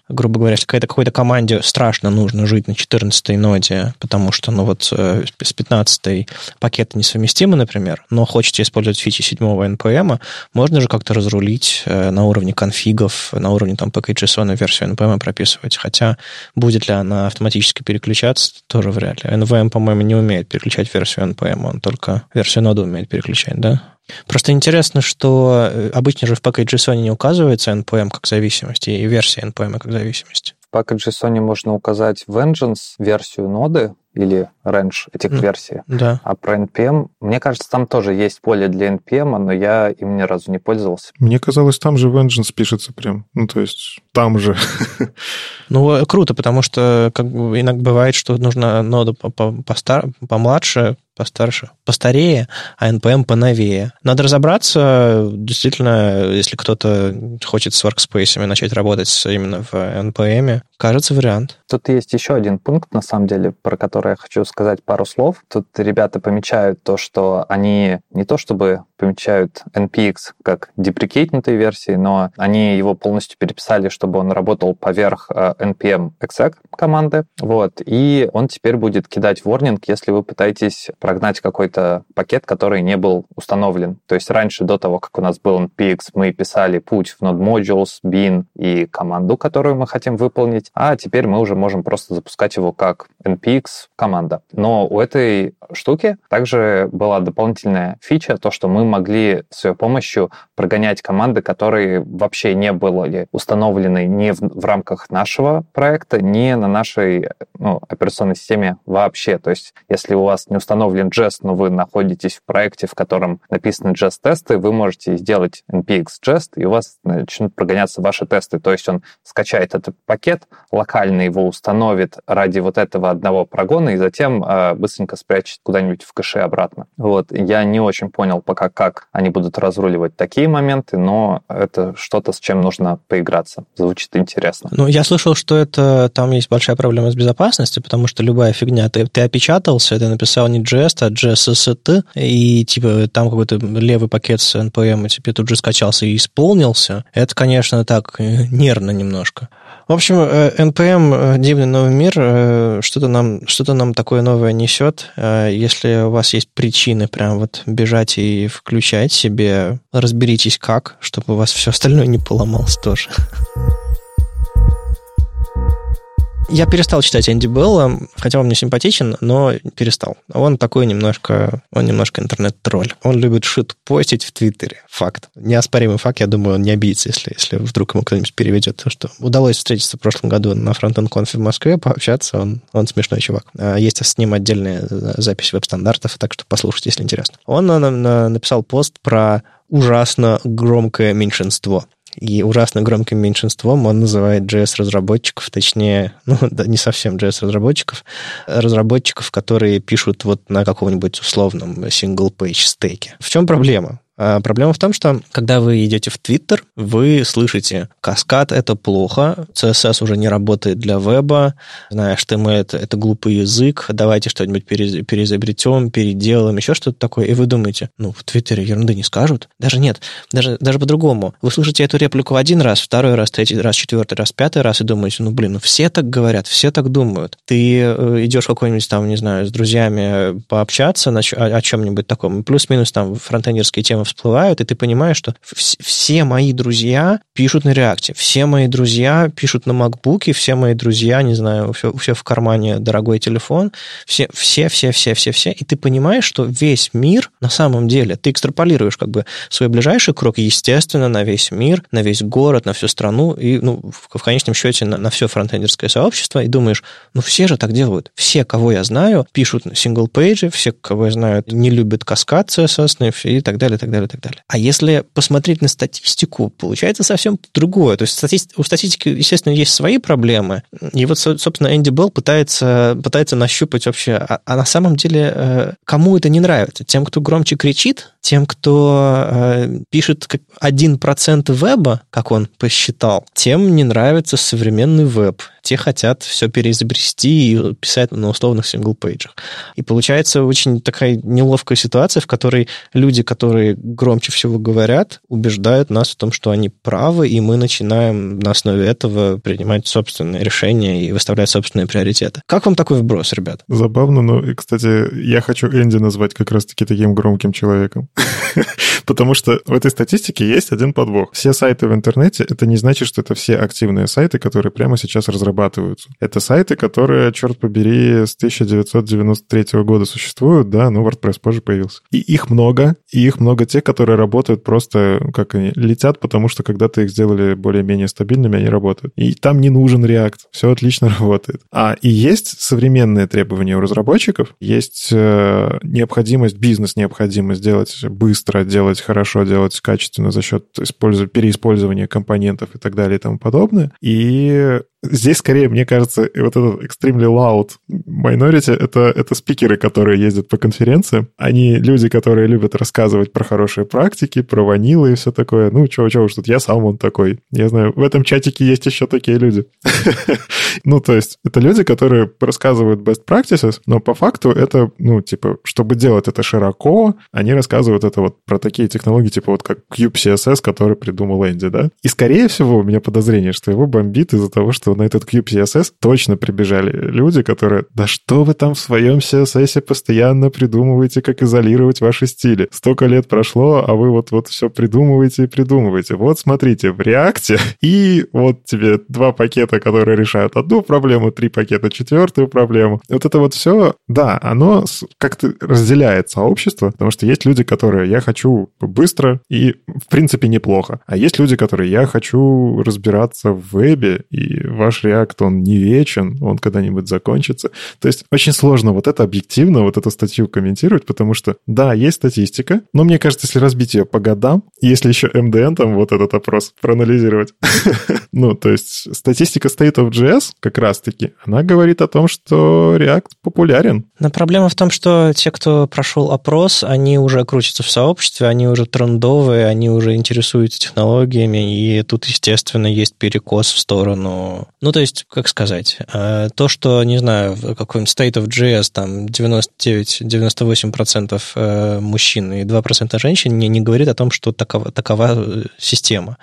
грубо говоря, если какой-то, команде страшно нужно жить на 14 ноде, потому что, ну вот, э, с 15 пакеты несовместимы, например, но хочете использовать фичи 7 NPM, можно же как-то разрулить э, на уровне конфигов, на уровне там PKJSON версию NPM прописывать. Хотя будет ли она автоматически переключаться, тоже вряд ли. NVM, по-моему, не умеет переключать версию NPM, он только версию ноды умеет переключать, да? Просто интересно, что э, обычно же в package.json не указывается NPM как зависимость и версия NPM как зависимость. В package.json можно указать vengeance версию ноды, или range этих mm. версий. Да. А про NPM, мне кажется, там тоже есть поле для NPM, но я им ни разу не пользовался. Мне казалось, там же Vengeance пишется прям. Ну, то есть там же. Ну, э, круто, потому что как бы иногда бывает, что нужно ноду помладше, постарше, постарее, а NPM поновее. Надо разобраться, действительно, если кто-то хочет с workspace начать работать именно в NPM, кажется вариант. Тут есть еще один пункт, на самом деле, про который я хочу сказать пару слов. Тут ребята помечают то, что они не то чтобы помечают NPX как деприкейтнутой версии, но они его полностью переписали, чтобы он работал поверх э, npm exec команды. Вот. И он теперь будет кидать warning, если вы пытаетесь прогнать какой-то пакет, который не был установлен. То есть раньше, до того, как у нас был npx, мы писали путь в node modules, bin и команду, которую мы хотим выполнить, а теперь мы уже можем просто запускать его как npx команда. Но у этой штуки также была дополнительная фича, то, что мы могли с ее помощью прогонять команды, которые вообще не были установлены ни в, в рамках нашего проекта, ни на нашей ну, операционной системе вообще. То есть, если у вас не установлен Jest, но вы находитесь в проекте, в котором написаны Jest-тесты, вы можете сделать npx Jest, и у вас начнут прогоняться ваши тесты. То есть он скачает этот пакет, локально его установит ради вот этого одного прогона, и затем э, быстренько спрячет куда-нибудь в кэше обратно. Вот. Я не очень понял пока, как они будут разруливать такие моменты, но это что-то, с чем нужно поиграться. Звучит интересно. Ну, я слышал, что это там есть большая проблема с безопасностью, потому что любая фигня, ты, ты опечатался, ты написал не JS, а JSST, и типа там какой-то левый пакет с NPM тебе тут же скачался и исполнился, это, конечно, так э, нервно немножко. В общем, NPM э, дивный новый мир, э, что-то нам, что-то нам такое новое несет. Если у вас есть причины прям вот бежать и включать себе, разберитесь как, чтобы у вас все остальное не поломалось тоже. Я перестал читать Энди Белла, хотя он мне симпатичен, но перестал. Он такой немножко, он немножко интернет-тролль. Он любит шит постить в Твиттере. Факт. Неоспоримый факт, я думаю, он не обидится, если, если вдруг ему кто-нибудь переведет то, что удалось встретиться в прошлом году на фронтенд конфе в Москве, пообщаться, он, он смешной чувак. А, есть с ним отдельная запись веб-стандартов, так что послушайте, если интересно. Он написал пост про ужасно громкое меньшинство. И ужасно громким меньшинством он называет JS-разработчиков, точнее, ну, да, не совсем JS-разработчиков, разработчиков, которые пишут вот на каком-нибудь условном single-page стеке. В чем проблема? А проблема в том, что когда вы идете в Твиттер, вы слышите, каскад — это плохо, CSS уже не работает для веба, знаешь, HTML — это, это глупый язык, давайте что-нибудь переизобретем, переделаем, еще что-то такое, и вы думаете, ну, в Твиттере ерунды не скажут. Даже нет, даже, даже по-другому. Вы слышите эту реплику один раз, второй раз, третий раз, четвертый раз, пятый раз, и думаете, ну, блин, ну, все так говорят, все так думают. Ты э, идешь какой-нибудь там, не знаю, с друзьями пообщаться о, о чем-нибудь таком, плюс-минус там фронтендерские темы всплывают, и ты понимаешь, что все мои друзья пишут на реакте, все мои друзья пишут на макбуке, все мои друзья, не знаю, все, все в кармане дорогой телефон, все, все, все, все, все, все, и ты понимаешь, что весь мир на самом деле, ты экстраполируешь как бы свой ближайший крок, естественно, на весь мир, на весь город, на всю страну, и ну, в, в конечном счете на, на все фронтендерское сообщество, и думаешь, ну все же так делают. Все, кого я знаю, пишут single-page и, все, кого я знаю, не любят каскад CSS и так далее, и так далее далее, и так далее. А если посмотреть на статистику, получается совсем другое. То есть у статистики, естественно, есть свои проблемы. И вот, собственно, Энди Белл пытается, пытается нащупать вообще, а, а на самом деле э, кому это не нравится? Тем, кто громче кричит, тем, кто э, пишет 1% веба, как он посчитал, тем не нравится современный веб. Те хотят все переизобрести и писать на условных single-page ах. И получается очень такая неловкая ситуация, в которой люди, которые громче всего говорят, убеждают нас в том, что они правы, и мы начинаем на основе этого принимать собственные решения и выставлять собственные приоритеты. Как вам такой вброс, ребят? Забавно, но, кстати, я хочу Энди назвать как раз-таки таким громким человеком. Потому что в этой статистике есть один подвох. Все сайты в интернете, это не значит, что это все активные сайты, которые прямо сейчас разрабатываются. Это сайты, которые, черт побери, с 1993 года существуют, да, но WordPress позже появился. И их много, и их много тех, которые работают просто, как они, летят, потому что когда-то их сделали более-менее стабильными, они работают. И там не нужен React, все отлично работает. А и есть современные требования у разработчиков, есть э, необходимость, бизнес-необходимость делать быстро, делать хорошо, делать качественно за счет переиспользования компонентов и так далее и тому подобное. И Здесь скорее, мне кажется, вот этот extremely loud minority это, это спикеры, которые ездят по конференциям. Они люди, которые любят рассказывать про хорошие практики, про ванилы и все такое. Ну, чего, чего уж тут, я сам он такой. Я знаю, в этом чатике есть еще такие люди. Ну, то есть, это люди, которые рассказывают best practices, но по факту это, ну, типа, чтобы делать это широко, они рассказывают это вот про такие технологии, типа вот как Cube CSS, который придумал Энди, да? И, скорее всего, у меня подозрение, что его бомбит из-за того, что на этот Cube CSS точно прибежали люди, которые, да что вы там в своем CSS постоянно придумываете, как изолировать ваши стили. Столько лет прошло, а вы вот-вот все придумываете и придумываете. Вот смотрите, в React и вот тебе два пакета, которые решают одну проблему, три пакета четвертую проблему. Вот это вот все, да, оно как-то разделяет сообщество, потому что есть люди, которые я хочу быстро и в принципе неплохо, а есть люди, которые я хочу разбираться в вебе и ваш React, он не вечен, он когда-нибудь закончится. То есть очень сложно вот это объективно, вот эту статью комментировать, потому что, да, есть статистика, но мне кажется, если разбить ее по годам, если еще MDN там вот этот опрос проанализировать, ну, то есть статистика State of JS как раз-таки, она говорит о том, что React популярен. Но проблема в том, что те, кто прошел опрос, они уже крутятся в сообществе, они уже трендовые, они уже интересуются технологиями, и тут, естественно, есть перекос в сторону ну, то есть, как сказать, э, то, что, не знаю, в каком-нибудь State of JS там 99-98% э, мужчин и 2% женщин, не, не говорит о том, что такова, такова э, система,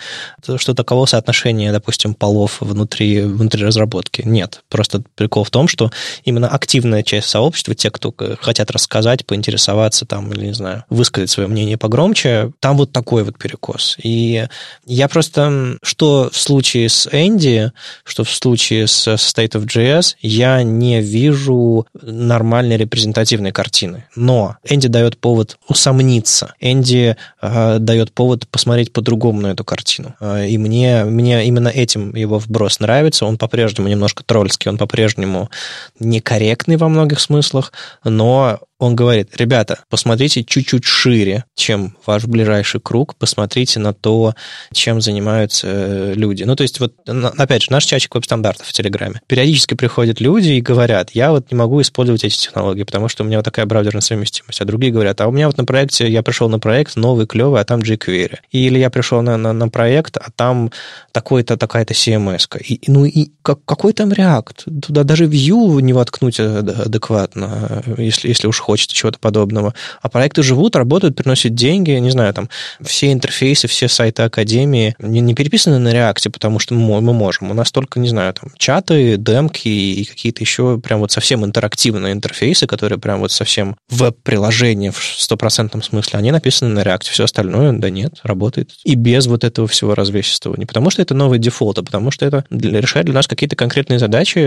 что таково соотношение, допустим, полов внутри, внутри разработки. Нет. Просто прикол в том, что именно активная часть сообщества, те, кто хотят рассказать, поинтересоваться там, или, не знаю, высказать свое мнение погромче, там вот такой вот перекос. И я просто, что в случае с Энди, что в в случае с State of JS я не вижу нормальной репрезентативной картины. Но Энди дает повод усомниться. Энди э, дает повод посмотреть по-другому на эту картину. Э, и мне, мне именно этим его вброс нравится. Он по-прежнему немножко тролльский, он по-прежнему некорректный во многих смыслах, но он говорит, ребята, посмотрите чуть-чуть шире, чем ваш ближайший круг, посмотрите на то, чем занимаются э, люди. Ну, то есть, вот, опять же, наш чатик веб-стандартов в Телеграме. Периодически приходят люди и говорят, я вот не могу использовать эти технологии, потому что у меня вот такая браузерная совместимость. А другие говорят, а у меня вот на проекте, я пришел на проект новый, клевый, а там jQuery. Или я пришел на, на, на проект, а там такой-то, такая-то CMS. И, ну, и как, какой там React? Туда даже Vue не воткнуть адекватно, если, если уж хочешь хочется чего-то подобного. А проекты живут, работают, приносят деньги, не знаю, там, все интерфейсы, все сайты Академии не, не переписаны на реакте, потому что мы, мы можем. У нас только, не знаю, там, чаты, демки и какие-то еще прям вот совсем интерактивные интерфейсы, которые прям вот совсем веб-приложения в стопроцентном смысле, они написаны на реакте. Все остальное, да нет, работает. И без вот этого всего развесистого. Не потому что это новый дефолт, а потому что это для, решает для нас какие-то конкретные задачи,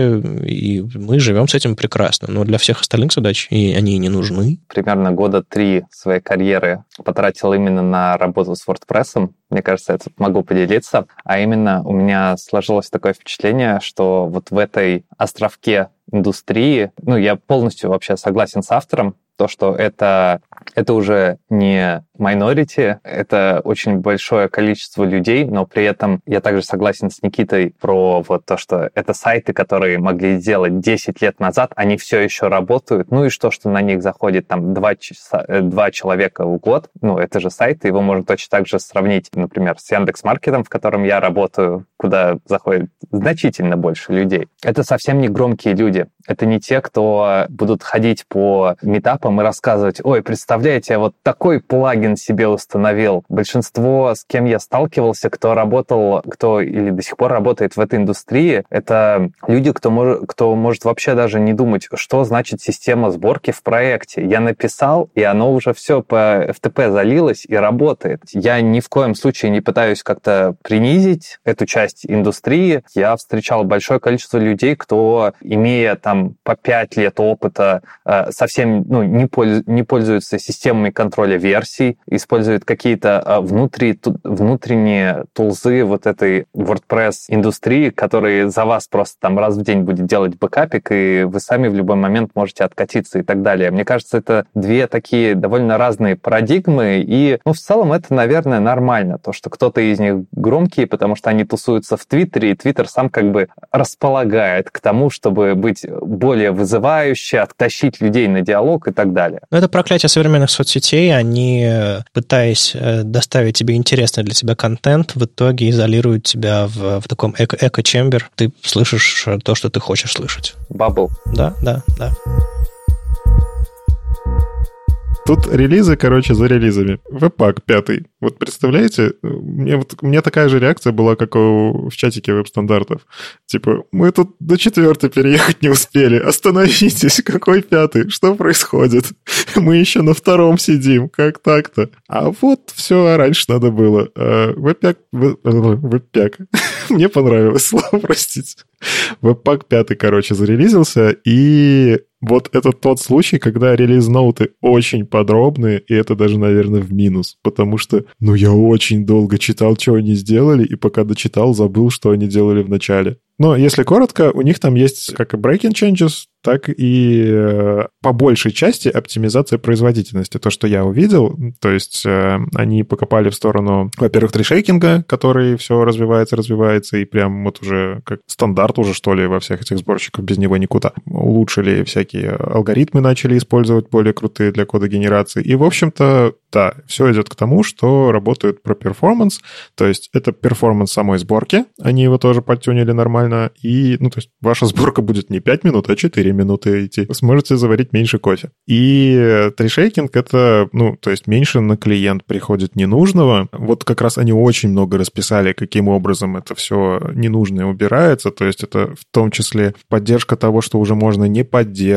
и мы живем с этим прекрасно. Но для всех остальных задач и они не нужны? Примерно года три своей карьеры потратил именно на работу с WordPress. Мне кажется, я тут могу поделиться. А именно у меня сложилось такое впечатление, что вот в этой островке индустрии, ну, я полностью вообще согласен с автором, то, что это, это уже не minority, это очень большое количество людей, но при этом я также согласен с Никитой про вот то, что это сайты, которые могли сделать 10 лет назад, они все еще работают, ну и что, что на них заходит там 2, часа, 2 человека в год, ну это же сайты, его можно точно так же сравнить, например, с Яндекс.Маркетом, в котором я работаю, куда заходит значительно больше людей. Это совсем не громкие люди, это не те, кто будут ходить по метапам и рассказывать, ой, представляете, я вот такой плагин себе установил. Большинство, с кем я сталкивался, кто работал, кто или до сих пор работает в этой индустрии, это люди, кто, мож, кто может вообще даже не думать, что значит система сборки в проекте. Я написал, и оно уже все по FTP залилось и работает. Я ни в коем случае не пытаюсь как-то принизить эту часть индустрии. Я встречал большое количество людей, кто, имея там по 5 лет опыта э, совсем ну, не, польз, не пользуются системами контроля версий, используют какие-то э, внутри, внутренние тулзы вот этой WordPress-индустрии, которые за вас просто там раз в день будет делать бэкапик, и вы сами в любой момент можете откатиться и так далее. Мне кажется, это две такие довольно разные парадигмы, и ну, в целом это, наверное, нормально, то, что кто-то из них громкие, потому что они тусуются в Твиттере, и Твиттер сам как бы располагает к тому, чтобы быть более вызывающе, оттащить людей на диалог и так далее. Но это проклятие современных соцсетей. Они, пытаясь э, доставить тебе интересный для тебя контент, в итоге изолируют тебя в, в таком эко-чембер. Ты слышишь то, что ты хочешь слышать. Бабл. Да, да, да. Тут релизы, короче, за релизами. Веб-пак пятый. Вот представляете, мне, вот, меня такая же реакция была, как у, в чатике веб-стандартов. Типа, мы тут до четвертой переехать не успели. Остановитесь, какой пятый? Что происходит? Мы еще на втором сидим. Как так-то? А вот все раньше надо было. А, веб-пак... Веб-пак. Мне понравилось слово, простите. Веб-пак пятый, короче, зарелизился, и вот это тот случай, когда релиз-ноуты очень подробные, и это даже, наверное, в минус, потому что, ну, я очень долго читал, что они сделали, и пока дочитал, забыл, что они делали в начале. Но если коротко, у них там есть как и breaking changes, так и э, по большей части оптимизация производительности. То, что я увидел, то есть э, они покопали в сторону, во-первых, трешейкинга, который все развивается, развивается, и прям вот уже как стандарт уже, что ли, во всех этих сборщиках, без него никуда. Улучшили всякие алгоритмы, начали использовать более крутые для кода генерации. И, в общем-то, да, все идет к тому, что работают про performance, то есть это performance самой сборки, они его тоже подтюнили нормально, и, ну, то есть ваша сборка будет не 5 минут, а 4 минуты идти. Вы сможете заварить меньше кофе. И tree shaking — это, ну, то есть меньше на клиент приходит ненужного. Вот как раз они очень много расписали, каким образом это все ненужное убирается, то есть это в том числе поддержка того, что уже можно не поддерживать.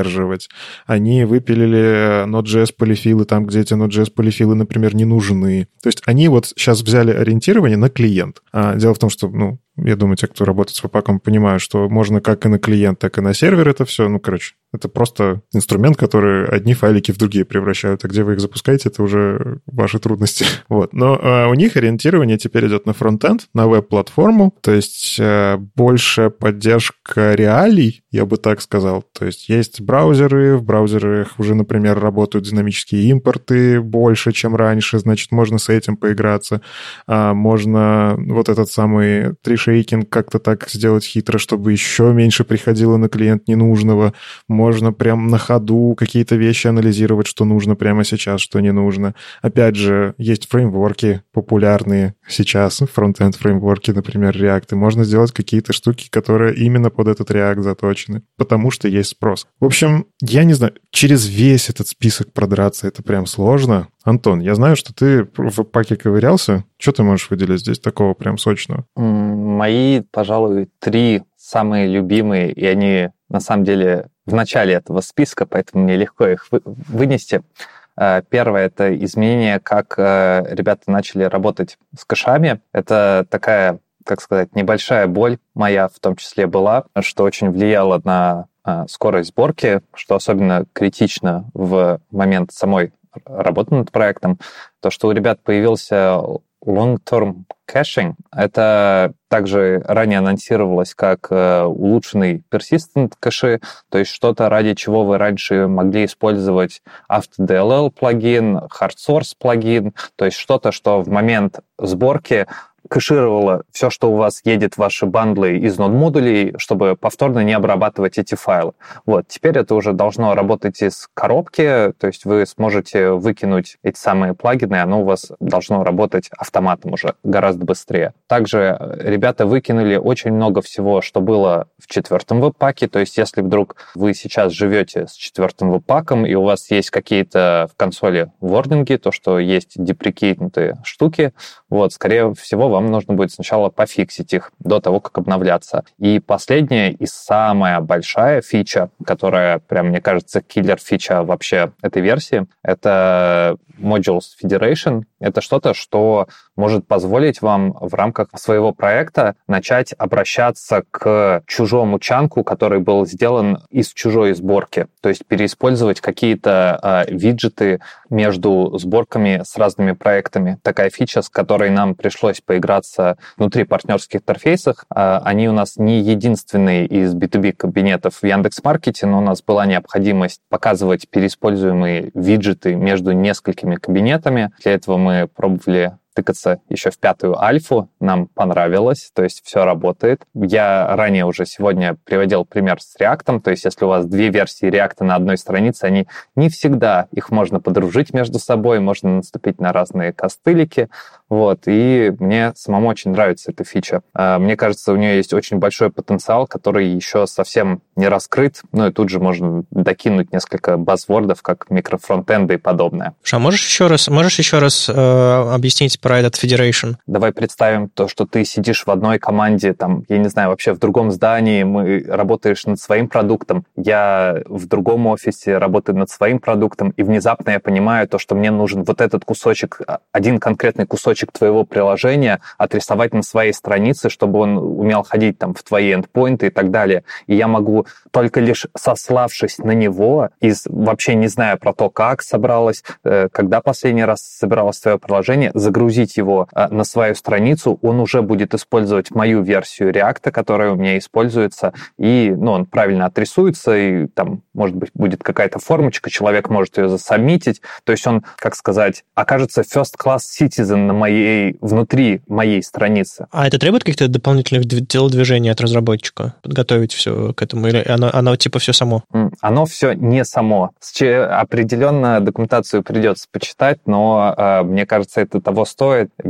Они выпилили Node.js полифилы там, где эти Node.js полифилы, например, не нужны. То есть они вот сейчас взяли ориентирование на клиент. А дело в том, что, ну, я думаю, те, кто работает с веб понимают, что можно как и на клиент, так и на сервер это все. Ну, короче, это просто инструмент, который одни файлики в другие превращают, а где вы их запускаете, это уже ваши трудности. Вот. Но а, у них ориентирование теперь идет на фронтенд, на веб-платформу, то есть а, больше поддержка реалий, я бы так сказал. То есть есть браузеры, в браузерах уже, например, работают динамические импорты больше, чем раньше, значит, можно с этим поиграться. А, можно вот этот самый трешейкинг как-то так сделать хитро, чтобы еще меньше приходило на клиент ненужного можно прям на ходу какие-то вещи анализировать, что нужно прямо сейчас, что не нужно. Опять же, есть фреймворки популярные сейчас, фронтенд фреймворки, например, React, и можно сделать какие-то штуки, которые именно под этот React заточены, потому что есть спрос. В общем, я не знаю, через весь этот список продраться это прям сложно. Антон, я знаю, что ты в паке ковырялся. Что ты можешь выделить здесь такого прям сочного? Мои, пожалуй, три самые любимые, и они на самом деле в начале этого списка, поэтому мне легко их вынести. Э, первое — это изменение, как э, ребята начали работать с кэшами. Это такая, как сказать, небольшая боль моя в том числе была, что очень влияло на э, скорость сборки, что особенно критично в момент самой работы над проектом, то, что у ребят появился long-term caching. Это также ранее анонсировалось как э, улучшенный persistent кэши, то есть что-то, ради чего вы раньше могли использовать AutoDLL плагин, HardSource плагин, то есть что-то, что в момент сборки кэшировало все, что у вас едет в ваши бандлы из нод-модулей, чтобы повторно не обрабатывать эти файлы. Вот, теперь это уже должно работать из коробки, то есть вы сможете выкинуть эти самые плагины, и оно у вас должно работать автоматом уже гораздо быстрее. Также э, ребята выкинули очень много всего, что было в четвертом веб-паке, то есть если вдруг вы сейчас живете с четвертым веб-паком, и у вас есть какие-то в консоли ворнинги, то, что есть деприкейтнутые штуки, вот, скорее всего, вам нужно будет сначала пофиксить их до того, как обновляться. И последняя и самая большая фича, которая, прям, мне кажется, киллер-фича вообще этой версии, это Modules Federation. Это что-то, что может позволить вам в рамках своего проекта начать обращаться к чужому чанку, который был сделан из чужой сборки. То есть переиспользовать какие-то э, виджеты между сборками с разными проектами. Такая фича, с которой нам пришлось поиграться внутри партнерских интерфейсов. Э, они у нас не единственные из B2B кабинетов в Яндекс.Маркете, но у нас была необходимость показывать переиспользуемые виджеты между несколькими кабинетами. Для этого мы пробовали тыкаться еще в пятую альфу. Нам понравилось, то есть все работает. Я ранее уже сегодня приводил пример с React, то есть если у вас две версии React на одной странице, они не всегда, их можно подружить между собой, можно наступить на разные костылики, вот, и мне самому очень нравится эта фича. А, мне кажется, у нее есть очень большой потенциал, который еще совсем не раскрыт, ну и тут же можно докинуть несколько базвордов, как микрофронтенды и подобное. А можешь еще раз, можешь еще раз э, объяснить про этот Federation? Давай представим то, что ты сидишь в одной команде, там, я не знаю, вообще в другом здании, мы работаешь над своим продуктом, я в другом офисе работаю над своим продуктом, и внезапно я понимаю то, что мне нужен вот этот кусочек, а, один конкретный кусочек твоего приложения отрисовать на своей странице, чтобы он умел ходить там в твои эндпоинты и так далее. И я могу только лишь сославшись на него и вообще не зная про то, как собралось, э, когда последний раз собиралось твое приложение, загрузить его э, на свою страницу, он уже будет использовать мою версию React, которая у меня используется, и ну, он правильно отрисуется, и там, может быть, будет какая-то формочка, человек может ее засобмитить, то есть он, как сказать, окажется first-class citizen на моей моей, внутри моей страницы. А это требует каких-то дополнительных телодвижений от разработчика? Подготовить все к этому? Или оно, оно типа все само? Оно все не само. Определенно документацию придется почитать, но э, мне кажется, это того стоит.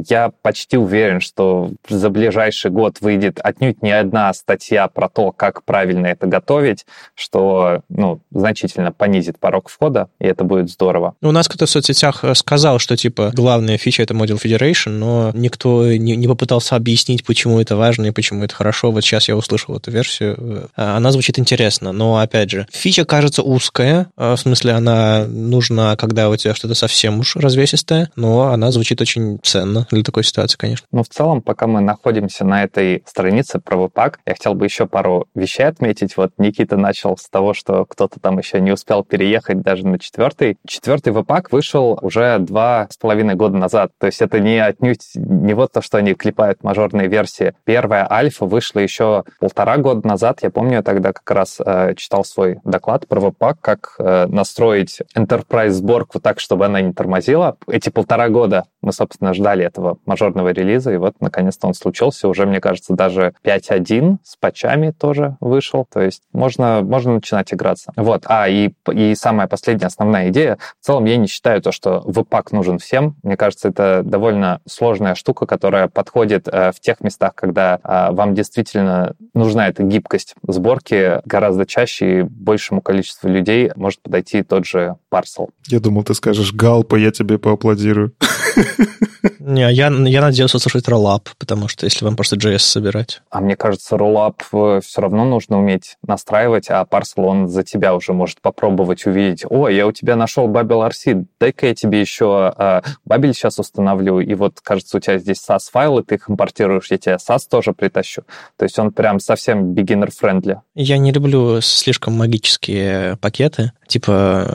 Я почти уверен, что за ближайший год выйдет отнюдь не одна статья про то, как правильно это готовить, что ну, значительно понизит порог входа, и это будет здорово. У нас кто-то в соцсетях э, сказал, что типа главная фича это Module Federation, но никто не, не попытался объяснить, почему это важно и почему это хорошо. Вот сейчас я услышал эту версию. А, она звучит интересно, но, опять же, фича кажется узкая, а, в смысле, она нужна, когда у тебя что-то совсем уж развесистое, но она звучит очень ценно для такой ситуации, конечно. Ну, в целом, пока мы находимся на этой странице про веб-пак, я хотел бы еще пару вещей отметить. Вот Никита начал с того, что кто-то там еще не успел переехать даже на четвертый. Четвертый веб-пак вышел уже два с половиной года назад. То есть это не отнюдь не вот то, что они клепают мажорные версии. Первая альфа вышла еще полтора года назад. Я помню, я тогда как раз э, читал свой доклад про Webpack, как э, настроить Enterprise сборку так, чтобы она не тормозила. Эти полтора года мы, собственно, ждали этого мажорного релиза, и вот, наконец-то, он случился. Уже, мне кажется, даже 5.1 с патчами тоже вышел. То есть можно, можно начинать играться. Вот. А, и, и самая последняя основная идея. В целом, я не считаю то, что Webpack нужен всем. Мне кажется, это довольно сложная штука, которая подходит э, в тех местах, когда э, вам действительно нужна эта гибкость сборки гораздо чаще и большему количеству людей может подойти тот же парсел. Я думал, ты скажешь «Галпа, я тебе поаплодирую». Не, я, я надеялся услышать роллап, потому что если вам просто JS собирать. А мне кажется, роллап э, все равно нужно уметь настраивать, а парсел он за тебя уже может попробовать увидеть. О, я у тебя нашел Babel RC, дай-ка я тебе еще э, Babel сейчас установлю, и вот, кажется, у тебя здесь SAS-файлы, ты их импортируешь, я тебе SAS тоже притащу. То есть он прям совсем beginner-friendly. Я не люблю слишком магические пакеты, Типа,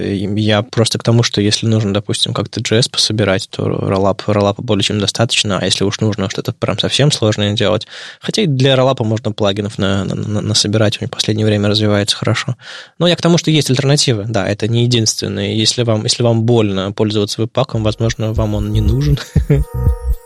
я просто к тому, что если нужно, допустим, как-то JS пособирать, то роллап, роллапа более чем достаточно, а если уж нужно что-то прям совсем сложное делать, хотя и для роллапа можно плагинов на, на, на, насобирать, он в последнее время развивается хорошо. Но я к тому, что есть альтернативы, да, это не единственное. Если вам, если вам больно пользоваться веб-паком, возможно, вам он не нужен.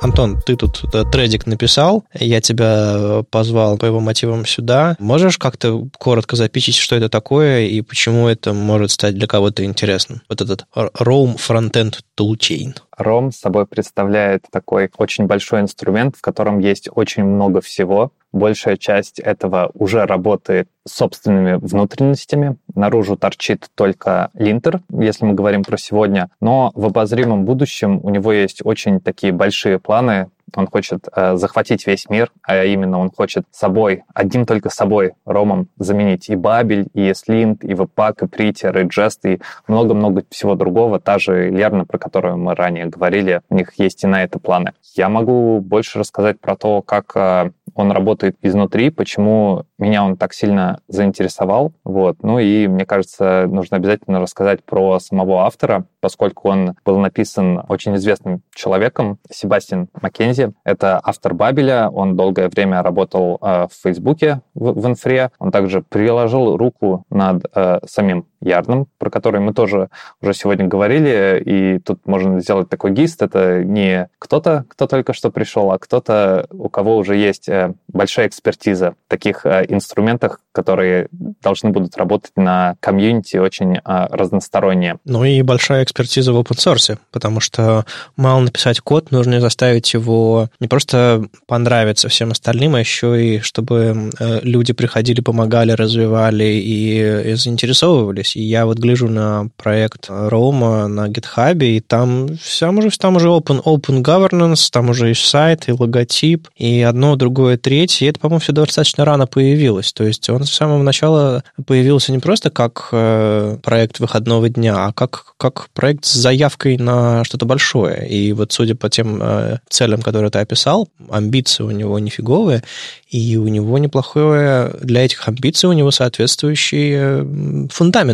Антон, ты тут э, тредик написал, я тебя э, позвал по его мотивам сюда. Можешь как-то коротко запичить, что это такое и почему это может стать для кого-то интересным? Вот этот Roam Frontend Toolchain. ROM собой представляет такой очень большой инструмент, в котором есть очень много всего. Большая часть этого уже работает собственными внутренностями. Наружу торчит только линтер, если мы говорим про сегодня. Но в обозримом будущем у него есть очень такие большие планы он хочет э, захватить весь мир, а именно он хочет собой, одним только собой, ромом, заменить и Бабель, и Слинт, и Webpack, и Притер, и Jest, и много-много всего другого. Та же Лерна, про которую мы ранее говорили, у них есть и на это планы. Я могу больше рассказать про то, как э, он работает изнутри, почему меня он так сильно заинтересовал. Вот. Ну и, мне кажется, нужно обязательно рассказать про самого автора, поскольку он был написан очень известным человеком, Себастьян Маккензи. Это автор Бабеля, он долгое время работал э, в Фейсбуке в, в инфре, он также приложил руку над э, самим Ярном, про который мы тоже уже сегодня говорили, и тут можно сделать такой гист. Это не кто-то, кто только что пришел, а кто-то, у кого уже есть э, большая экспертиза в таких э, инструментах, которые должны будут работать на комьюнити очень э, разносторонние. Ну и большая экспертиза в open source, потому что мало написать код, нужно заставить его не просто понравиться всем остальным, а еще и чтобы люди приходили, помогали, развивали и, и заинтересовывались есть. И я вот гляжу на проект Рома на GitHub, и там, там, уже, там уже open, open governance, там уже и сайт, и логотип, и одно, другое, третье. И это, по-моему, все достаточно рано появилось. То есть он с самого начала появился не просто как э, проект выходного дня, а как, как проект с заявкой на что-то большое. И вот судя по тем э, целям, которые ты описал, амбиции у него нифиговые, и у него неплохое для этих амбиций, у него соответствующий э,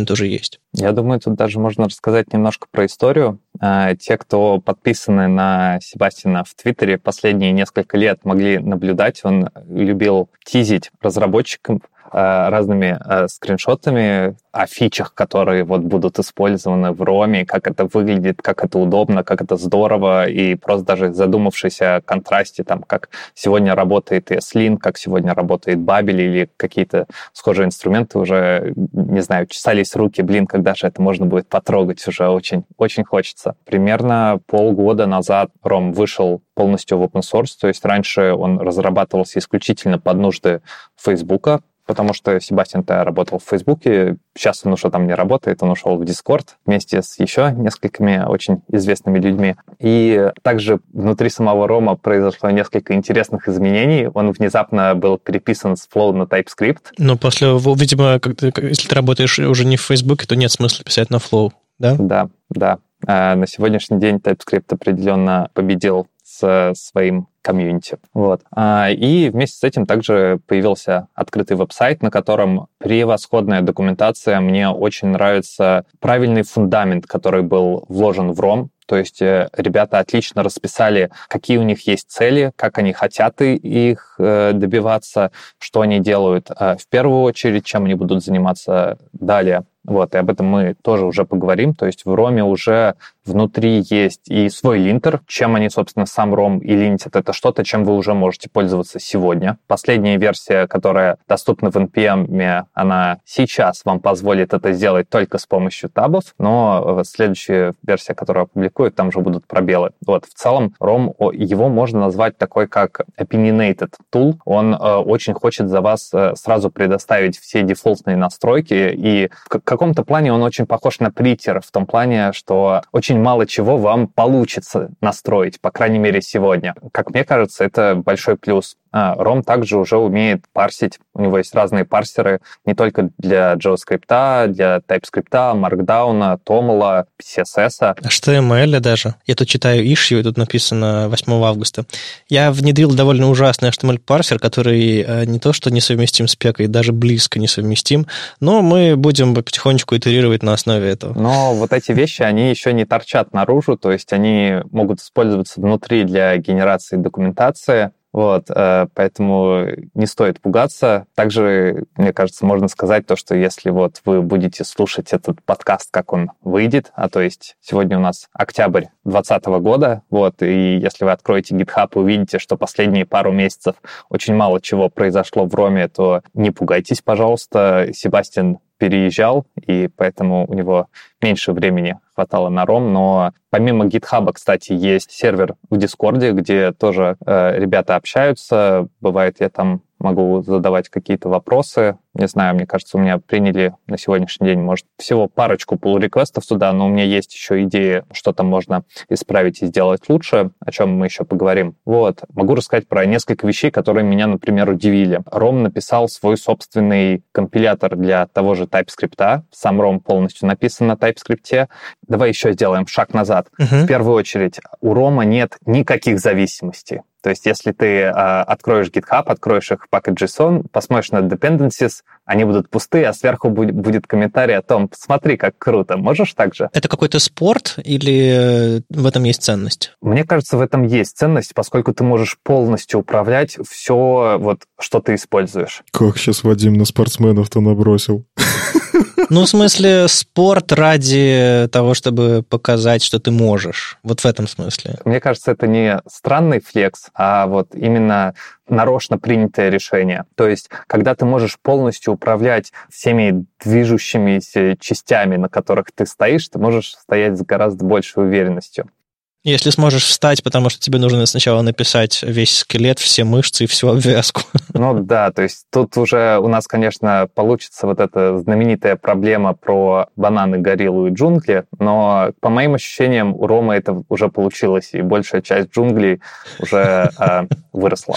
фундамент уже есть. Я думаю, тут даже можно рассказать немножко про историю. А, те, кто подписаны на Себастина в Твиттере последние несколько лет, могли наблюдать. Он любил тизить разработчикам разными э, скриншотами о фичах, которые вот будут использованы в Роме, как это выглядит, как это удобно, как это здорово, и просто даже задумавшись о контрасте, там, как сегодня работает ESLint, как сегодня работает Бабель или какие-то схожие инструменты, уже, не знаю, чесались руки, блин, когда же это можно будет потрогать, уже очень, очень хочется. Примерно полгода назад Ром вышел полностью в open source, то есть раньше он разрабатывался исключительно под нужды Фейсбука, потому что Себастьян-то работал в Фейсбуке, сейчас он уже там не работает, он ушел в Discord вместе с еще несколькими очень известными людьми. И также внутри самого Рома произошло несколько интересных изменений. Он внезапно был переписан с Flow на TypeScript. Но после, видимо, когда, если ты работаешь уже не в Фейсбуке, то нет смысла писать на Flow, да? Да, да. А на сегодняшний день TypeScript определенно победил с своим комьюнити. Вот. А, и вместе с этим также появился открытый веб-сайт, на котором превосходная документация. Мне очень нравится правильный фундамент, который был вложен в ROM, то есть э, ребята отлично расписали, какие у них есть цели, как они хотят их э, добиваться, что они делают э, в первую очередь, чем они будут заниматься далее. Вот, и об этом мы тоже уже поговорим. То есть в Роме уже внутри есть и свой линтер, чем они, собственно, сам Ром и линтят. Это что-то, чем вы уже можете пользоваться сегодня. Последняя версия, которая доступна в NPM, она сейчас вам позволит это сделать только с помощью табов, но следующая версия, которую опубликуют, там же будут пробелы. Вот, в целом, Ром, его можно назвать такой, как opinionated tool. Он э, очень хочет за вас э, сразу предоставить все дефолтные настройки и как каком-то плане он очень похож на притер, в том плане, что очень мало чего вам получится настроить, по крайней мере, сегодня. Как мне кажется, это большой плюс. Ром также уже умеет парсить. У него есть разные парсеры не только для JavaScript, для TypeScript, Markdown, Toml, CSS. HTML даже. Я тут читаю issue, тут написано 8 августа. Я внедрил довольно ужасный HTML-парсер, который э, не то что несовместим с пекой, даже близко несовместим, но мы будем потихонечку итерировать на основе этого. Но вот эти вещи, они еще не торчат наружу, то есть они могут использоваться внутри для генерации документации, вот, э, поэтому не стоит пугаться. Также, мне кажется, можно сказать то, что если вот вы будете слушать этот подкаст, как он выйдет, а то есть сегодня у нас октябрь 2020 года, вот, и если вы откроете GitHub и увидите, что последние пару месяцев очень мало чего произошло в Роме, то не пугайтесь, пожалуйста. Себастьян переезжал, и поэтому у него меньше времени хватало на ром, но помимо GitHub, кстати, есть сервер в Дискорде, где тоже э, ребята общаются. Бывает, я там могу задавать какие-то вопросы. Не знаю, мне кажется, у меня приняли на сегодняшний день, может, всего парочку pull реквестов туда, но у меня есть еще идеи, что там можно исправить и сделать лучше, о чем мы еще поговорим. Вот. Могу рассказать про несколько вещей, которые меня, например, удивили. Ром написал свой собственный компилятор для того же TypeScript. Сам Ром полностью написан на TypeScript. Давай еще сделаем шаг назад. Uh-huh. В первую очередь, у Рома нет никаких зависимостей. То есть если ты э, откроешь GitHub, откроешь их package.json, посмотришь на dependencies, они будут пустые, а сверху будет, будет комментарий о том, смотри, как круто. Можешь так же? Это какой-то спорт или в этом есть ценность? Мне кажется, в этом есть ценность, поскольку ты можешь полностью управлять все, вот, что ты используешь. Как сейчас Вадим на спортсменов-то набросил. Ну, в смысле, спорт ради того, чтобы показать, что ты можешь. Вот в этом смысле. Мне кажется, это не странный флекс, а вот именно нарочно принятое решение. То есть, когда ты можешь полностью управлять всеми движущимися частями, на которых ты стоишь, ты можешь стоять с гораздо большей уверенностью. Если сможешь встать, потому что тебе нужно сначала написать весь скелет, все мышцы и всю обвязку. Ну да, то есть тут уже у нас, конечно, получится вот эта знаменитая проблема про бананы, гориллу и джунгли, но по моим ощущениям у Ромы это уже получилось, и большая часть джунглей уже э, выросла.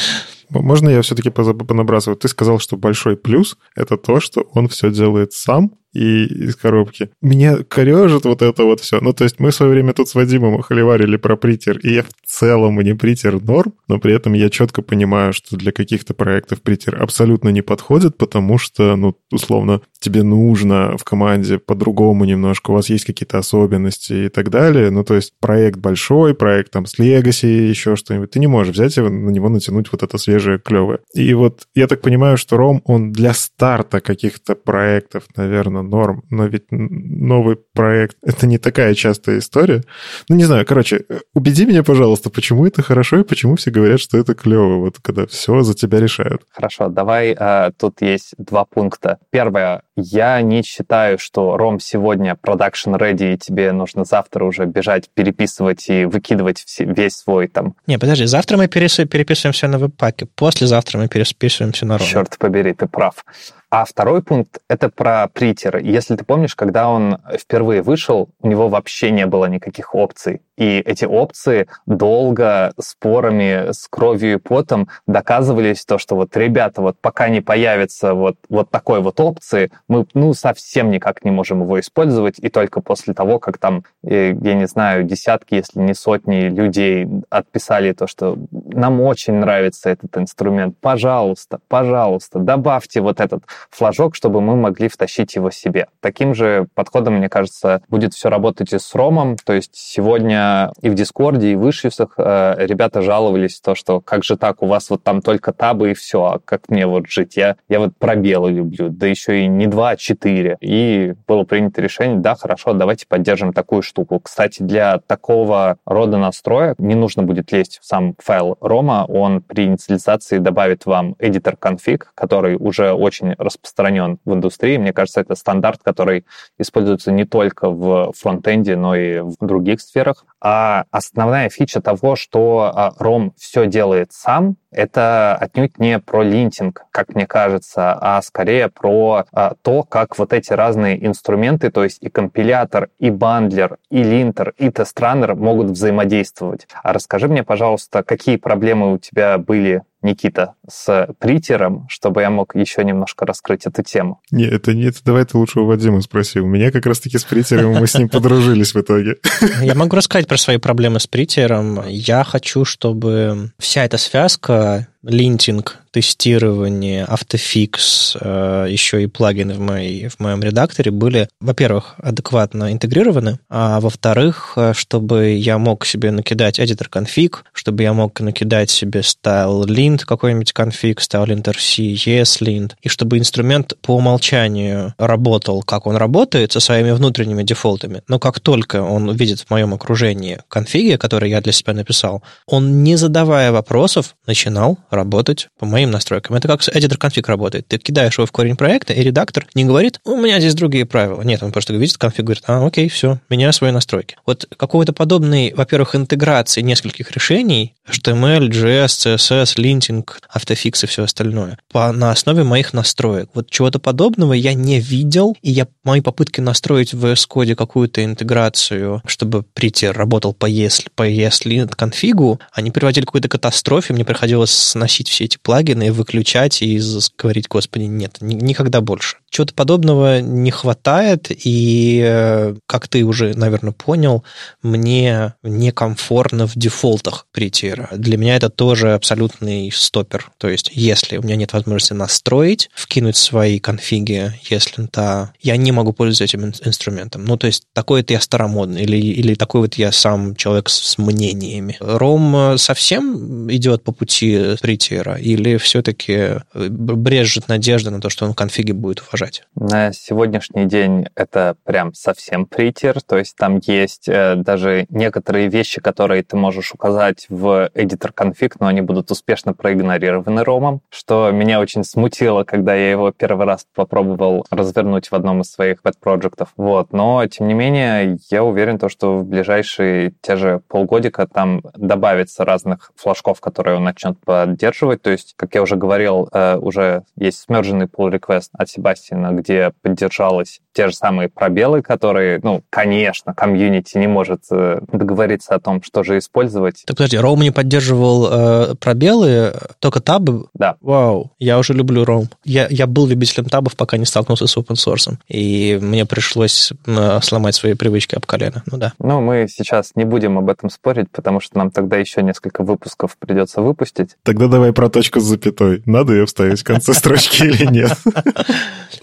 Можно я все-таки понабрасываю? Ты сказал, что большой плюс — это то, что он все делает сам, и из коробки. Меня корежит вот это вот все. Ну, то есть мы в свое время тут с Вадимом холиварили про притер, и я в целом мне притер норм, но при этом я четко понимаю, что для каких-то проектов притер абсолютно не подходит, потому что, ну, условно, тебе нужно в команде по-другому немножко, у вас есть какие-то особенности и так далее. Ну, то есть проект большой, проект там с Legacy, еще что-нибудь. Ты не можешь взять его, на него натянуть вот это свежее, клевое. И вот я так понимаю, что Ром, он для старта каких-то проектов, наверное, норм, но ведь новый проект — это не такая частая история. Ну, не знаю, короче, убеди меня, пожалуйста, почему это хорошо и почему все говорят, что это клево, вот когда все за тебя решают. Хорошо, давай, э, тут есть два пункта. Первое, я не считаю, что Ром сегодня production ready, и тебе нужно завтра уже бежать, переписывать и выкидывать все, весь свой там... Не, подожди, завтра мы переписываем все на веб-паке, послезавтра мы переписываем все на Ром. Черт побери, ты прав. А второй пункт — это про притер. Если ты помнишь, когда он впервые вышел, у него вообще не было никаких опций. И эти опции долго спорами с кровью и потом доказывались то, что вот, ребята, вот пока не появится вот, вот такой вот опции, мы ну, совсем никак не можем его использовать. И только после того, как там, э, я не знаю, десятки, если не сотни людей отписали то, что нам очень нравится этот инструмент, пожалуйста, пожалуйста, добавьте вот этот флажок, чтобы мы могли втащить его себе. Таким же подходом, мне кажется, будет все работать и с ромом. То есть сегодня и в Дискорде, и в Ишьюсах э, ребята жаловались то, что как же так, у вас вот там только табы и все, а как мне вот жить? Я, я вот пробелы люблю, да еще и не два, а четыре. И было принято решение, да, хорошо, давайте поддержим такую штуку. Кстати, для такого рода настроек не нужно будет лезть в сам файл Рома, он при инициализации добавит вам editor config, который уже очень распространен в индустрии. Мне кажется, это стандарт, который используется не только в фронтенде, но и в других сферах. А основная фича того, что а, Ром все делает сам, это отнюдь не про линтинг, как мне кажется, а скорее про а, то, как вот эти разные инструменты, то есть и компилятор, и бандлер, и линтер, и тестранер могут взаимодействовать. А расскажи мне, пожалуйста, какие проблемы у тебя были Никита, с притером, чтобы я мог еще немножко раскрыть эту тему. Не, это не это. Давай ты лучше у Вадима спроси. У меня как раз-таки с притером мы с ним подружились в итоге. Я могу рассказать про свои проблемы с притером. Я хочу, чтобы вся эта связка линтинг, тестирование, автофикс, э, еще и плагины в, моей, в моем редакторе были, во-первых, адекватно интегрированы, а во-вторых, э, чтобы я мог себе накидать editor конфиг, чтобы я мог накидать себе style lint какой-нибудь конфиг, style lint rc, ESLint, и чтобы инструмент по умолчанию работал, как он работает, со своими внутренними дефолтами. Но как только он видит в моем окружении конфиги, которые я для себя написал, он, не задавая вопросов, начинал работать по моим настройкам. Это как editor конфиг работает. Ты кидаешь его в корень проекта, и редактор не говорит, у меня здесь другие правила. Нет, он просто видит конфиг, говорит, а, окей, все, меняю свои настройки. Вот какого-то подобной, во-первых, интеграции нескольких решений, HTML, JS, CSS, линтинг, автофикс и все остальное, по, на основе моих настроек. Вот чего-то подобного я не видел, и я мои попытки настроить в VS Code какую-то интеграцию, чтобы прийти работал по ES, по ESLint конфигу, они приводили к какой-то катастрофе, мне приходилось сносить все эти плагины, выключать и говорить, господи, нет, никогда больше. Чего-то подобного не хватает, и, э, как ты уже, наверное, понял, мне некомфортно в дефолтах притира. Для меня это тоже абсолютный стопер. То есть, если у меня нет возможности настроить, вкинуть свои конфиги, если то я не могу пользоваться этим инструментом. Ну, то есть, такой вот я старомодный, или, или такой вот я сам человек с мнениями. Ром совсем идет по пути притира, или все-таки э, брежет надежда на то, что он конфиги будет уважать? На сегодняшний день это прям совсем притер, то есть там есть э, даже некоторые вещи, которые ты можешь указать в editor config, но они будут успешно проигнорированы ромом, что меня очень смутило, когда я его первый раз попробовал развернуть в одном из своих пэт-проектов. Вот. Но, тем не менее, я уверен, то, что в ближайшие те же полгодика там добавится разных флажков, которые он начнет поддерживать. То есть, как я уже говорил, э, уже есть смерженный pull request от Себастьяна Себастьяна, где поддержалось те же самые пробелы, которые, ну, конечно, комьюнити не может э, договориться о том, что же использовать. Так подожди, Роум не поддерживал э, пробелы, только табы? Да. Вау, я уже люблю Роум. Я, я был любителем табов, пока не столкнулся с open source, и мне пришлось э, сломать свои привычки об колено. Ну да. Ну, мы сейчас не будем об этом спорить, потому что нам тогда еще несколько выпусков придется выпустить. Тогда давай про точку с запятой. Надо ее вставить в конце строчки или нет?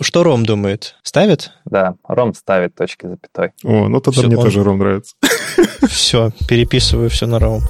Что Ром думает? Ставит? Да, Ром ставит точки запятой. О, ну тогда мне тоже Ром нравится. Все, переписываю все на Ром.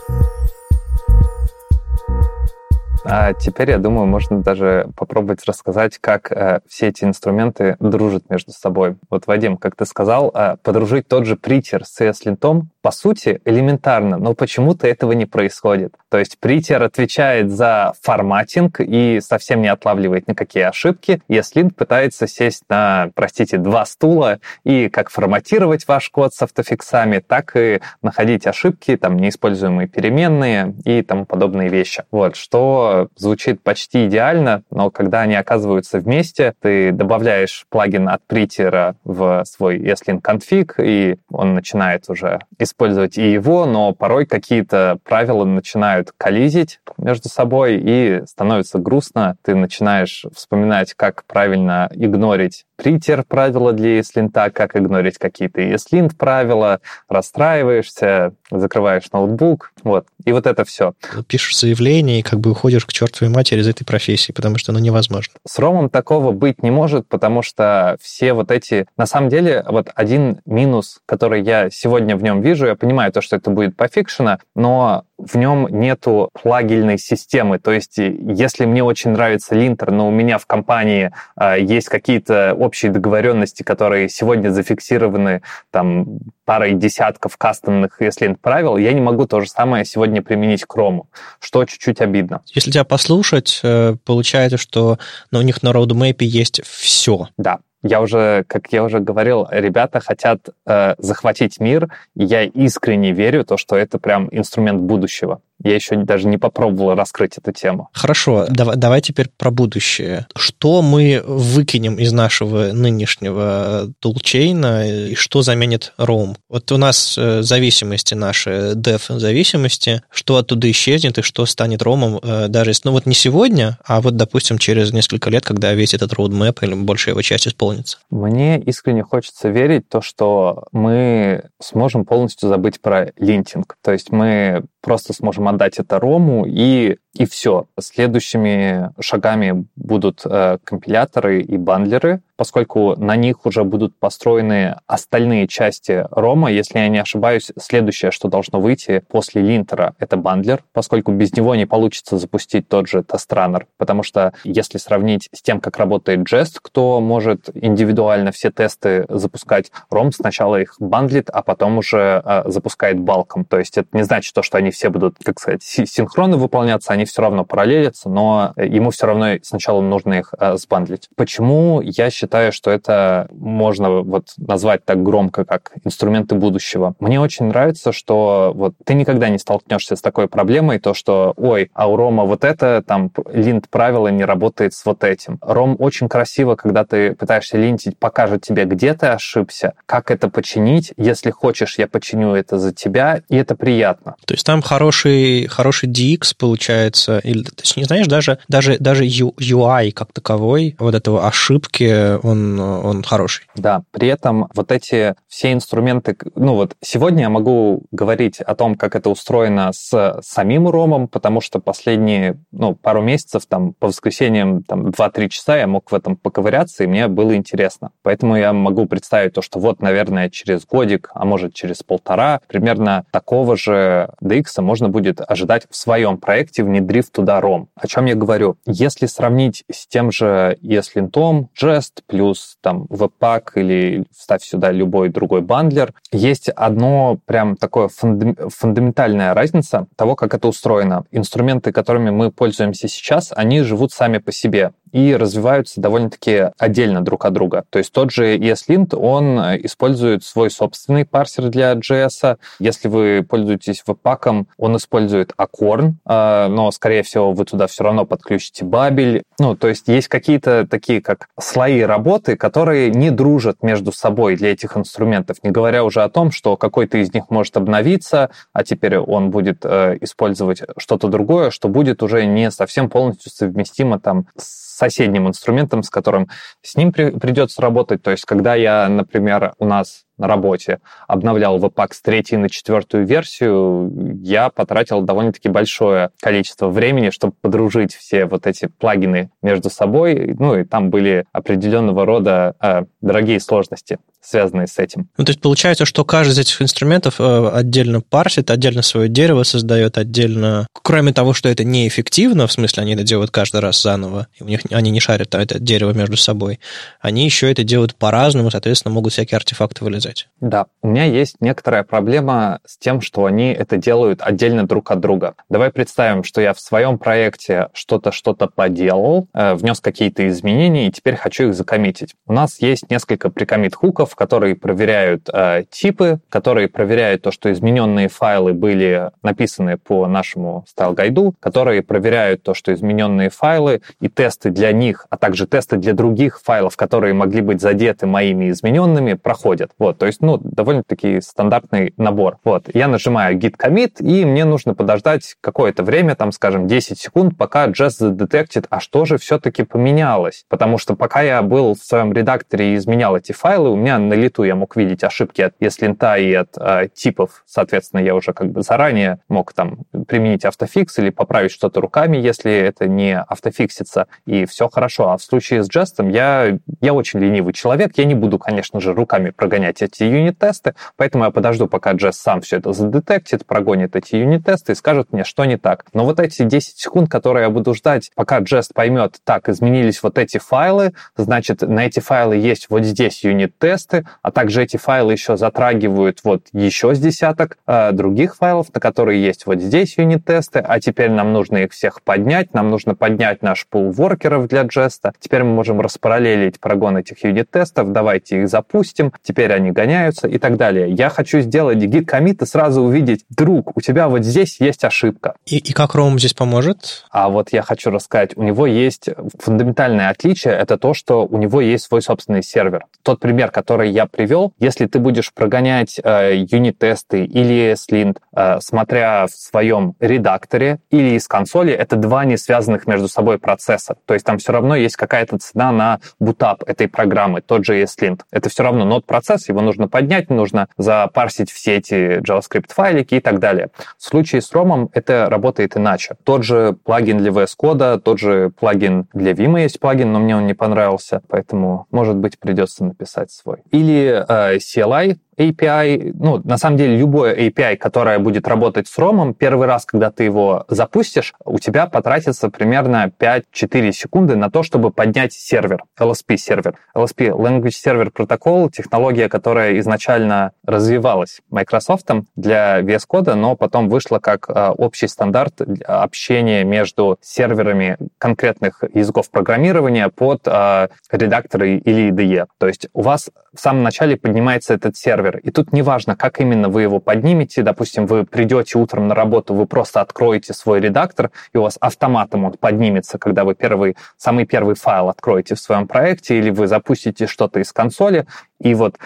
А теперь, я думаю, можно даже попробовать рассказать, как э, все эти инструменты дружат между собой. Вот, Вадим, как ты сказал, э, подружить тот же притер с CS-линтом по сути, элементарно, но почему-то этого не происходит. То есть притер отвечает за форматинг и совсем не отлавливает никакие ошибки. Если пытается сесть на, простите, два стула и как форматировать ваш код с автофиксами, так и находить ошибки, там, неиспользуемые переменные и тому подобные вещи. Вот, что звучит почти идеально, но когда они оказываются вместе, ты добавляешь плагин от притера в свой ESLint конфиг, и он начинает уже использовать и его, но порой какие-то правила начинают коллизить между собой и становится грустно. Ты начинаешь вспоминать, как правильно игнорить притер правила для ESLint, как игнорить какие-то ESLint правила, расстраиваешься, закрываешь ноутбук, вот. И вот это все. Пишешь заявление и как бы уходишь к чертовой матери из этой профессии, потому что оно невозможно. С Ромом такого быть не может, потому что все вот эти... На самом деле, вот один минус, который я сегодня в нем вижу, я понимаю то, что это будет пофикшено, но в нем нету плагельной системы. То есть, если мне очень нравится линтер, но у меня в компании э, есть какие-то общие договоренности, которые сегодня зафиксированы там парой десятков кастомных ESLint правил, я не могу то же самое сегодня применить к Рому, что чуть-чуть обидно. Если тебя послушать, э, получается, что ну, у них на roadmap есть все. Да, я уже, как я уже говорил, ребята хотят э, захватить мир, и я искренне верю то, что это прям инструмент будущего. Я еще даже не попробовал раскрыть эту тему. Хорошо, давай, давай теперь про будущее. Что мы выкинем из нашего нынешнего тулчейна и что заменит Roam? Вот у нас э, зависимости наши, dev зависимости, что оттуда исчезнет и что станет Ромом, э, даже если, ну вот не сегодня, а вот, допустим, через несколько лет, когда весь этот roadmap или большая его часть исполнится. Мне искренне хочется верить то, что мы сможем полностью забыть про линтинг. То есть мы просто сможем отдать это Рому, и, и все. Следующими шагами будут э, компиляторы и бандлеры, поскольку на них уже будут построены остальные части Рома. Если я не ошибаюсь, следующее, что должно выйти после линтера, это бандлер, поскольку без него не получится запустить тот же тестранер, потому что если сравнить с тем, как работает Jest, кто может индивидуально все тесты запускать, Ром сначала их бандлит, а потом уже э, запускает балком. То есть это не значит то, что они все будут, как сказать, синхронно выполняться, они все равно параллелятся, но ему все равно сначала нужно их э, сбандлить. Почему я считаю, считаю, что это можно вот назвать так громко, как инструменты будущего. Мне очень нравится, что вот ты никогда не столкнешься с такой проблемой, то, что, ой, а у Рома вот это, там, линт правила не работает с вот этим. Ром очень красиво, когда ты пытаешься линтить, покажет тебе, где ты ошибся, как это починить. Если хочешь, я починю это за тебя, и это приятно. То есть там хороший, хороший DX получается, или, ты не знаешь, даже, даже, даже UI как таковой, вот этого ошибки он, он хороший. Да, при этом вот эти все инструменты, ну вот сегодня я могу говорить о том, как это устроено с самим ромом, потому что последние, ну, пару месяцев, там, по воскресеньям, там, 2-3 часа я мог в этом поковыряться, и мне было интересно. Поэтому я могу представить то, что вот, наверное, через годик, а может, через полтора, примерно такого же DX можно будет ожидать в своем проекте, внедрив туда ром. О чем я говорю? Если сравнить с тем же ESLint, Jest, плюс там Webpack или вставь сюда любой другой бандлер. Есть одно прям такое фундаментальная разница того, как это устроено. Инструменты, которыми мы пользуемся сейчас, они живут сами по себе и развиваются довольно-таки отдельно друг от друга. То есть тот же ESLint, он использует свой собственный парсер для JS. Если вы пользуетесь Webpack, он использует Acorn, а, но, скорее всего, вы туда все равно подключите Babel. Ну, то есть есть какие-то такие, как слои работы, которые не дружат между собой для этих инструментов, не говоря уже о том, что какой-то из них может обновиться, а теперь он будет э, использовать что-то другое, что будет уже не совсем полностью совместимо там с соседним инструментом, с которым с ним при, придется работать. То есть, когда я, например, у нас на работе обновлял Webpack с третьей на четвертую версию, я потратил довольно-таки большое количество времени, чтобы подружить все вот эти плагины между собой. Ну и там были определенного рода э, дорогие сложности связанные с этим. Ну, то есть получается, что каждый из этих инструментов э, отдельно парсит, отдельно свое дерево создает, отдельно... Кроме того, что это неэффективно, в смысле они это делают каждый раз заново, и у них они не шарят это дерево между собой, они еще это делают по-разному, соответственно, могут всякие артефакты вылезать. Да, у меня есть некоторая проблема с тем, что они это делают отдельно друг от друга. Давай представим, что я в своем проекте что-то что-то поделал, э, внес какие-то изменения, и теперь хочу их закоммитить. У нас есть несколько pre-commit hook ов, которые проверяют э, типы, которые проверяют то, что измененные файлы были написаны по нашему style guide у, которые проверяют то, что измененные файлы и тесты для них, а также тесты для других файлов, которые могли быть задеты моими измененными, проходят. Вот, то есть, ну, довольно-таки стандартный набор. Вот, я нажимаю git commit, и мне нужно подождать какое-то время, там, скажем, 10 секунд, пока Just задетектит, а что же все-таки поменялось. Потому что пока я был в своем редакторе и изменял эти файлы, у меня на лету я мог видеть ошибки от ESLint и от э, типов. Соответственно, я уже как бы заранее мог там применить автофикс или поправить что-то руками, если это не автофиксится, и все хорошо. А в случае с Jest я, я очень ленивый человек, я не буду, конечно же, руками прогонять эти юнит-тесты, поэтому я подожду, пока Jest сам все это задетектит, прогонит эти юнит-тесты и скажет мне, что не так. Но вот эти 10 секунд, которые я буду ждать, пока Jest поймет, так, изменились вот эти файлы, значит, на эти файлы есть вот здесь юнит-тесты, а также эти файлы еще затрагивают вот еще с десяток э, других файлов, на которые есть вот здесь юнит-тесты, а теперь нам нужно их всех поднять, нам нужно поднять наш пул воркеров для Jest. Теперь мы можем распараллелить прогон этих юнит-тестов, давайте их запустим, теперь они гоняются и так далее. Я хочу сделать git commit и сразу увидеть, друг, у тебя вот здесь есть ошибка. И, и как Chrome здесь поможет? А вот я хочу рассказать, у него есть фундаментальное отличие, это то, что у него есть свой собственный сервер. Тот пример, который я привел, если ты будешь прогонять э, юнит-тесты или ESLint, э, смотря в своем редакторе или из консоли, это два не связанных между собой процесса. То есть там все равно есть какая-то цена на бутап этой программы, тот же ESLint. Это все равно нод-процесс, его нужно поднять, нужно запарсить все эти JavaScript-файлики и так далее. В случае с Ромом это работает иначе. Тот же плагин для VS Code, тот же плагин для Vim есть плагин, но мне он не понравился, поэтому, может быть, придется написать свой. Или э, CLI, API, ну, на самом деле, любое API, которое будет работать с ROM, первый раз, когда ты его запустишь, у тебя потратится примерно 5-4 секунды на то, чтобы поднять сервер, LSP-сервер. LSP, Language Server Protocol, технология, которая изначально развивалась Microsoft для VS Code, но потом вышла как а, общий стандарт общения между серверами конкретных языков программирования под а, редакторы или IDE. То есть у вас в самом начале поднимается этот сервер. И тут неважно, как именно вы его поднимете. Допустим, вы придете утром на работу, вы просто откроете свой редактор, и у вас автоматом он поднимется, когда вы первый, самый первый файл откроете в своем проекте, или вы запустите что-то из консоли, и вот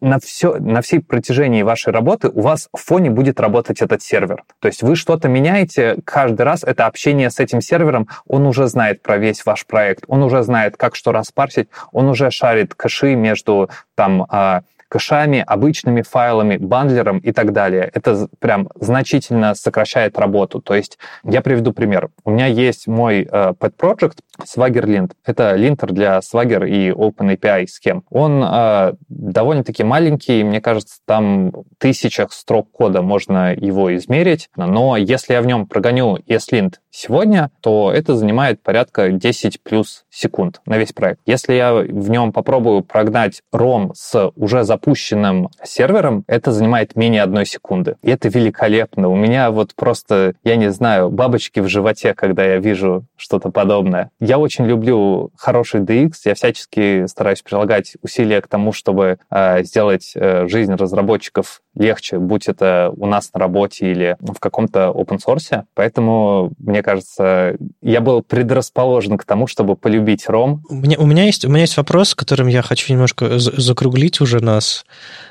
на, все, на всей протяжении вашей работы у вас в фоне будет работать этот сервер. То есть вы что-то меняете, каждый раз это общение с этим сервером, он уже знает про весь ваш проект, он уже знает, как что распарсить, он уже шарит кэши между там а, кэшами, обычными файлами, бандлером и так далее. Это прям значительно сокращает работу. То есть я приведу пример. У меня есть мой э, pet project Swagger Lint. Это линтер для Swagger и OpenAPI схем. Он э, довольно-таки маленький, мне кажется, там тысячах строк кода можно его измерить, но если я в нем прогоню ESLint сегодня, то это занимает порядка 10 плюс секунд на весь проект. Если я в нем попробую прогнать ROM с уже запущенным сервером, это занимает менее одной секунды. И это великолепно. У меня вот просто, я не знаю, бабочки в животе, когда я вижу что-то подобное. Я очень люблю хороший DX, я всячески стараюсь прилагать усилия к тому, чтобы э, сделать э, жизнь разработчиков легче, будь это у нас на работе или в каком-то open source. Поэтому, мне кажется, я был предрасположен к тому, чтобы полюбить ROM. У меня, у меня, есть, у меня есть вопрос, которым я хочу немножко закруглить уже нас.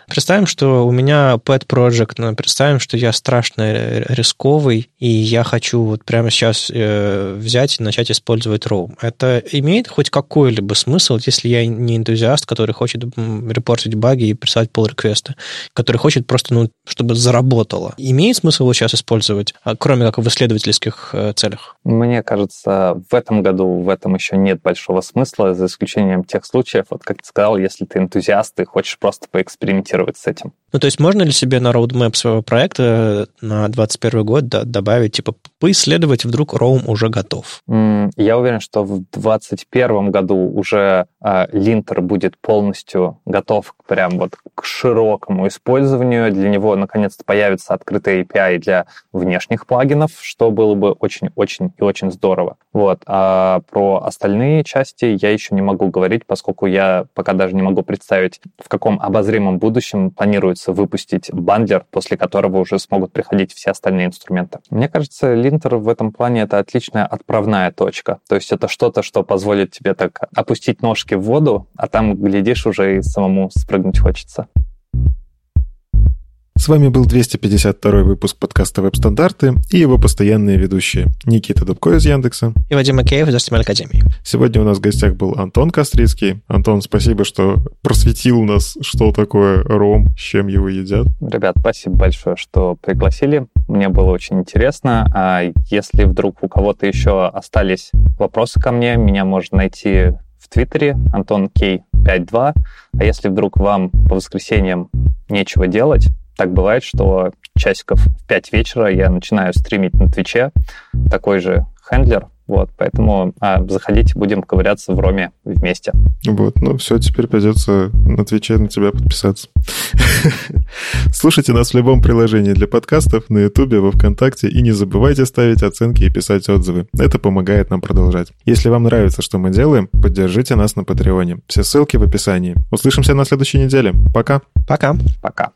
Представим, что у меня pet project, но представим, что я страшно рисковый, и я хочу вот прямо сейчас э, взять и начать использовать Roam. Это имеет хоть какой-либо смысл, если я не энтузиаст, который хочет репортить баги и писать pull реквесты который хочет просто, ну, чтобы заработало. Имеет смысл его сейчас использовать, а, кроме как в исследовательских э, целях? Мне кажется, в этом году в этом еще нет большого смысла, за исключением тех случаев, вот как ты сказал, если ты энтузиаст и хочешь просто поэкспериментировать экспериментировать с этим. Ну, то есть можно ли себе на roadmap своего проекта на 2021 год добавить, типа, поисследовать, вдруг Roam уже готов? Я уверен, что в 2021 году уже э, линтер будет полностью готов к, прям вот к широкому использованию. Для него, наконец-то, появится открытый API для внешних плагинов, что было бы очень-очень и очень здорово. Вот. А про остальные части я еще не могу говорить, поскольку я пока даже не могу представить, в каком обозримом будущем планируется выпустить бандлер, после которого уже смогут приходить все остальные инструменты. Мне кажется, линтер в этом плане это отличная отправная точка. То есть это что-то, что позволит тебе так опустить ножки в воду, а там, глядишь, уже и самому спрыгнуть хочется. С вами был 252 выпуск подкаста «Веб-стандарты» и его постоянные ведущие Никита Дубко из Яндекса и Вадим Макеев из HTML Академии. Сегодня у нас в гостях был Антон Кострицкий. Антон, спасибо, что просветил нас, что такое ром, с чем его едят. Ребят, спасибо большое, что пригласили. Мне было очень интересно. А если вдруг у кого-то еще остались вопросы ко мне, меня можно найти в Твиттере Антон Кей 5-2. А если вдруг вам по воскресеньям нечего делать, так бывает, что часиков в 5 вечера я начинаю стримить на Твиче, такой же хендлер, вот, поэтому а, заходите, будем ковыряться в Роме вместе. Вот, ну все, теперь придется на Твиче на тебя подписаться. Слушайте нас в любом приложении для подкастов, на Ютубе, во Вконтакте, и не забывайте ставить оценки и писать отзывы. Это помогает нам продолжать. Если вам нравится, что мы делаем, поддержите нас на Патреоне. Все ссылки в описании. Услышимся на следующей неделе. Пока. Пока. Пока.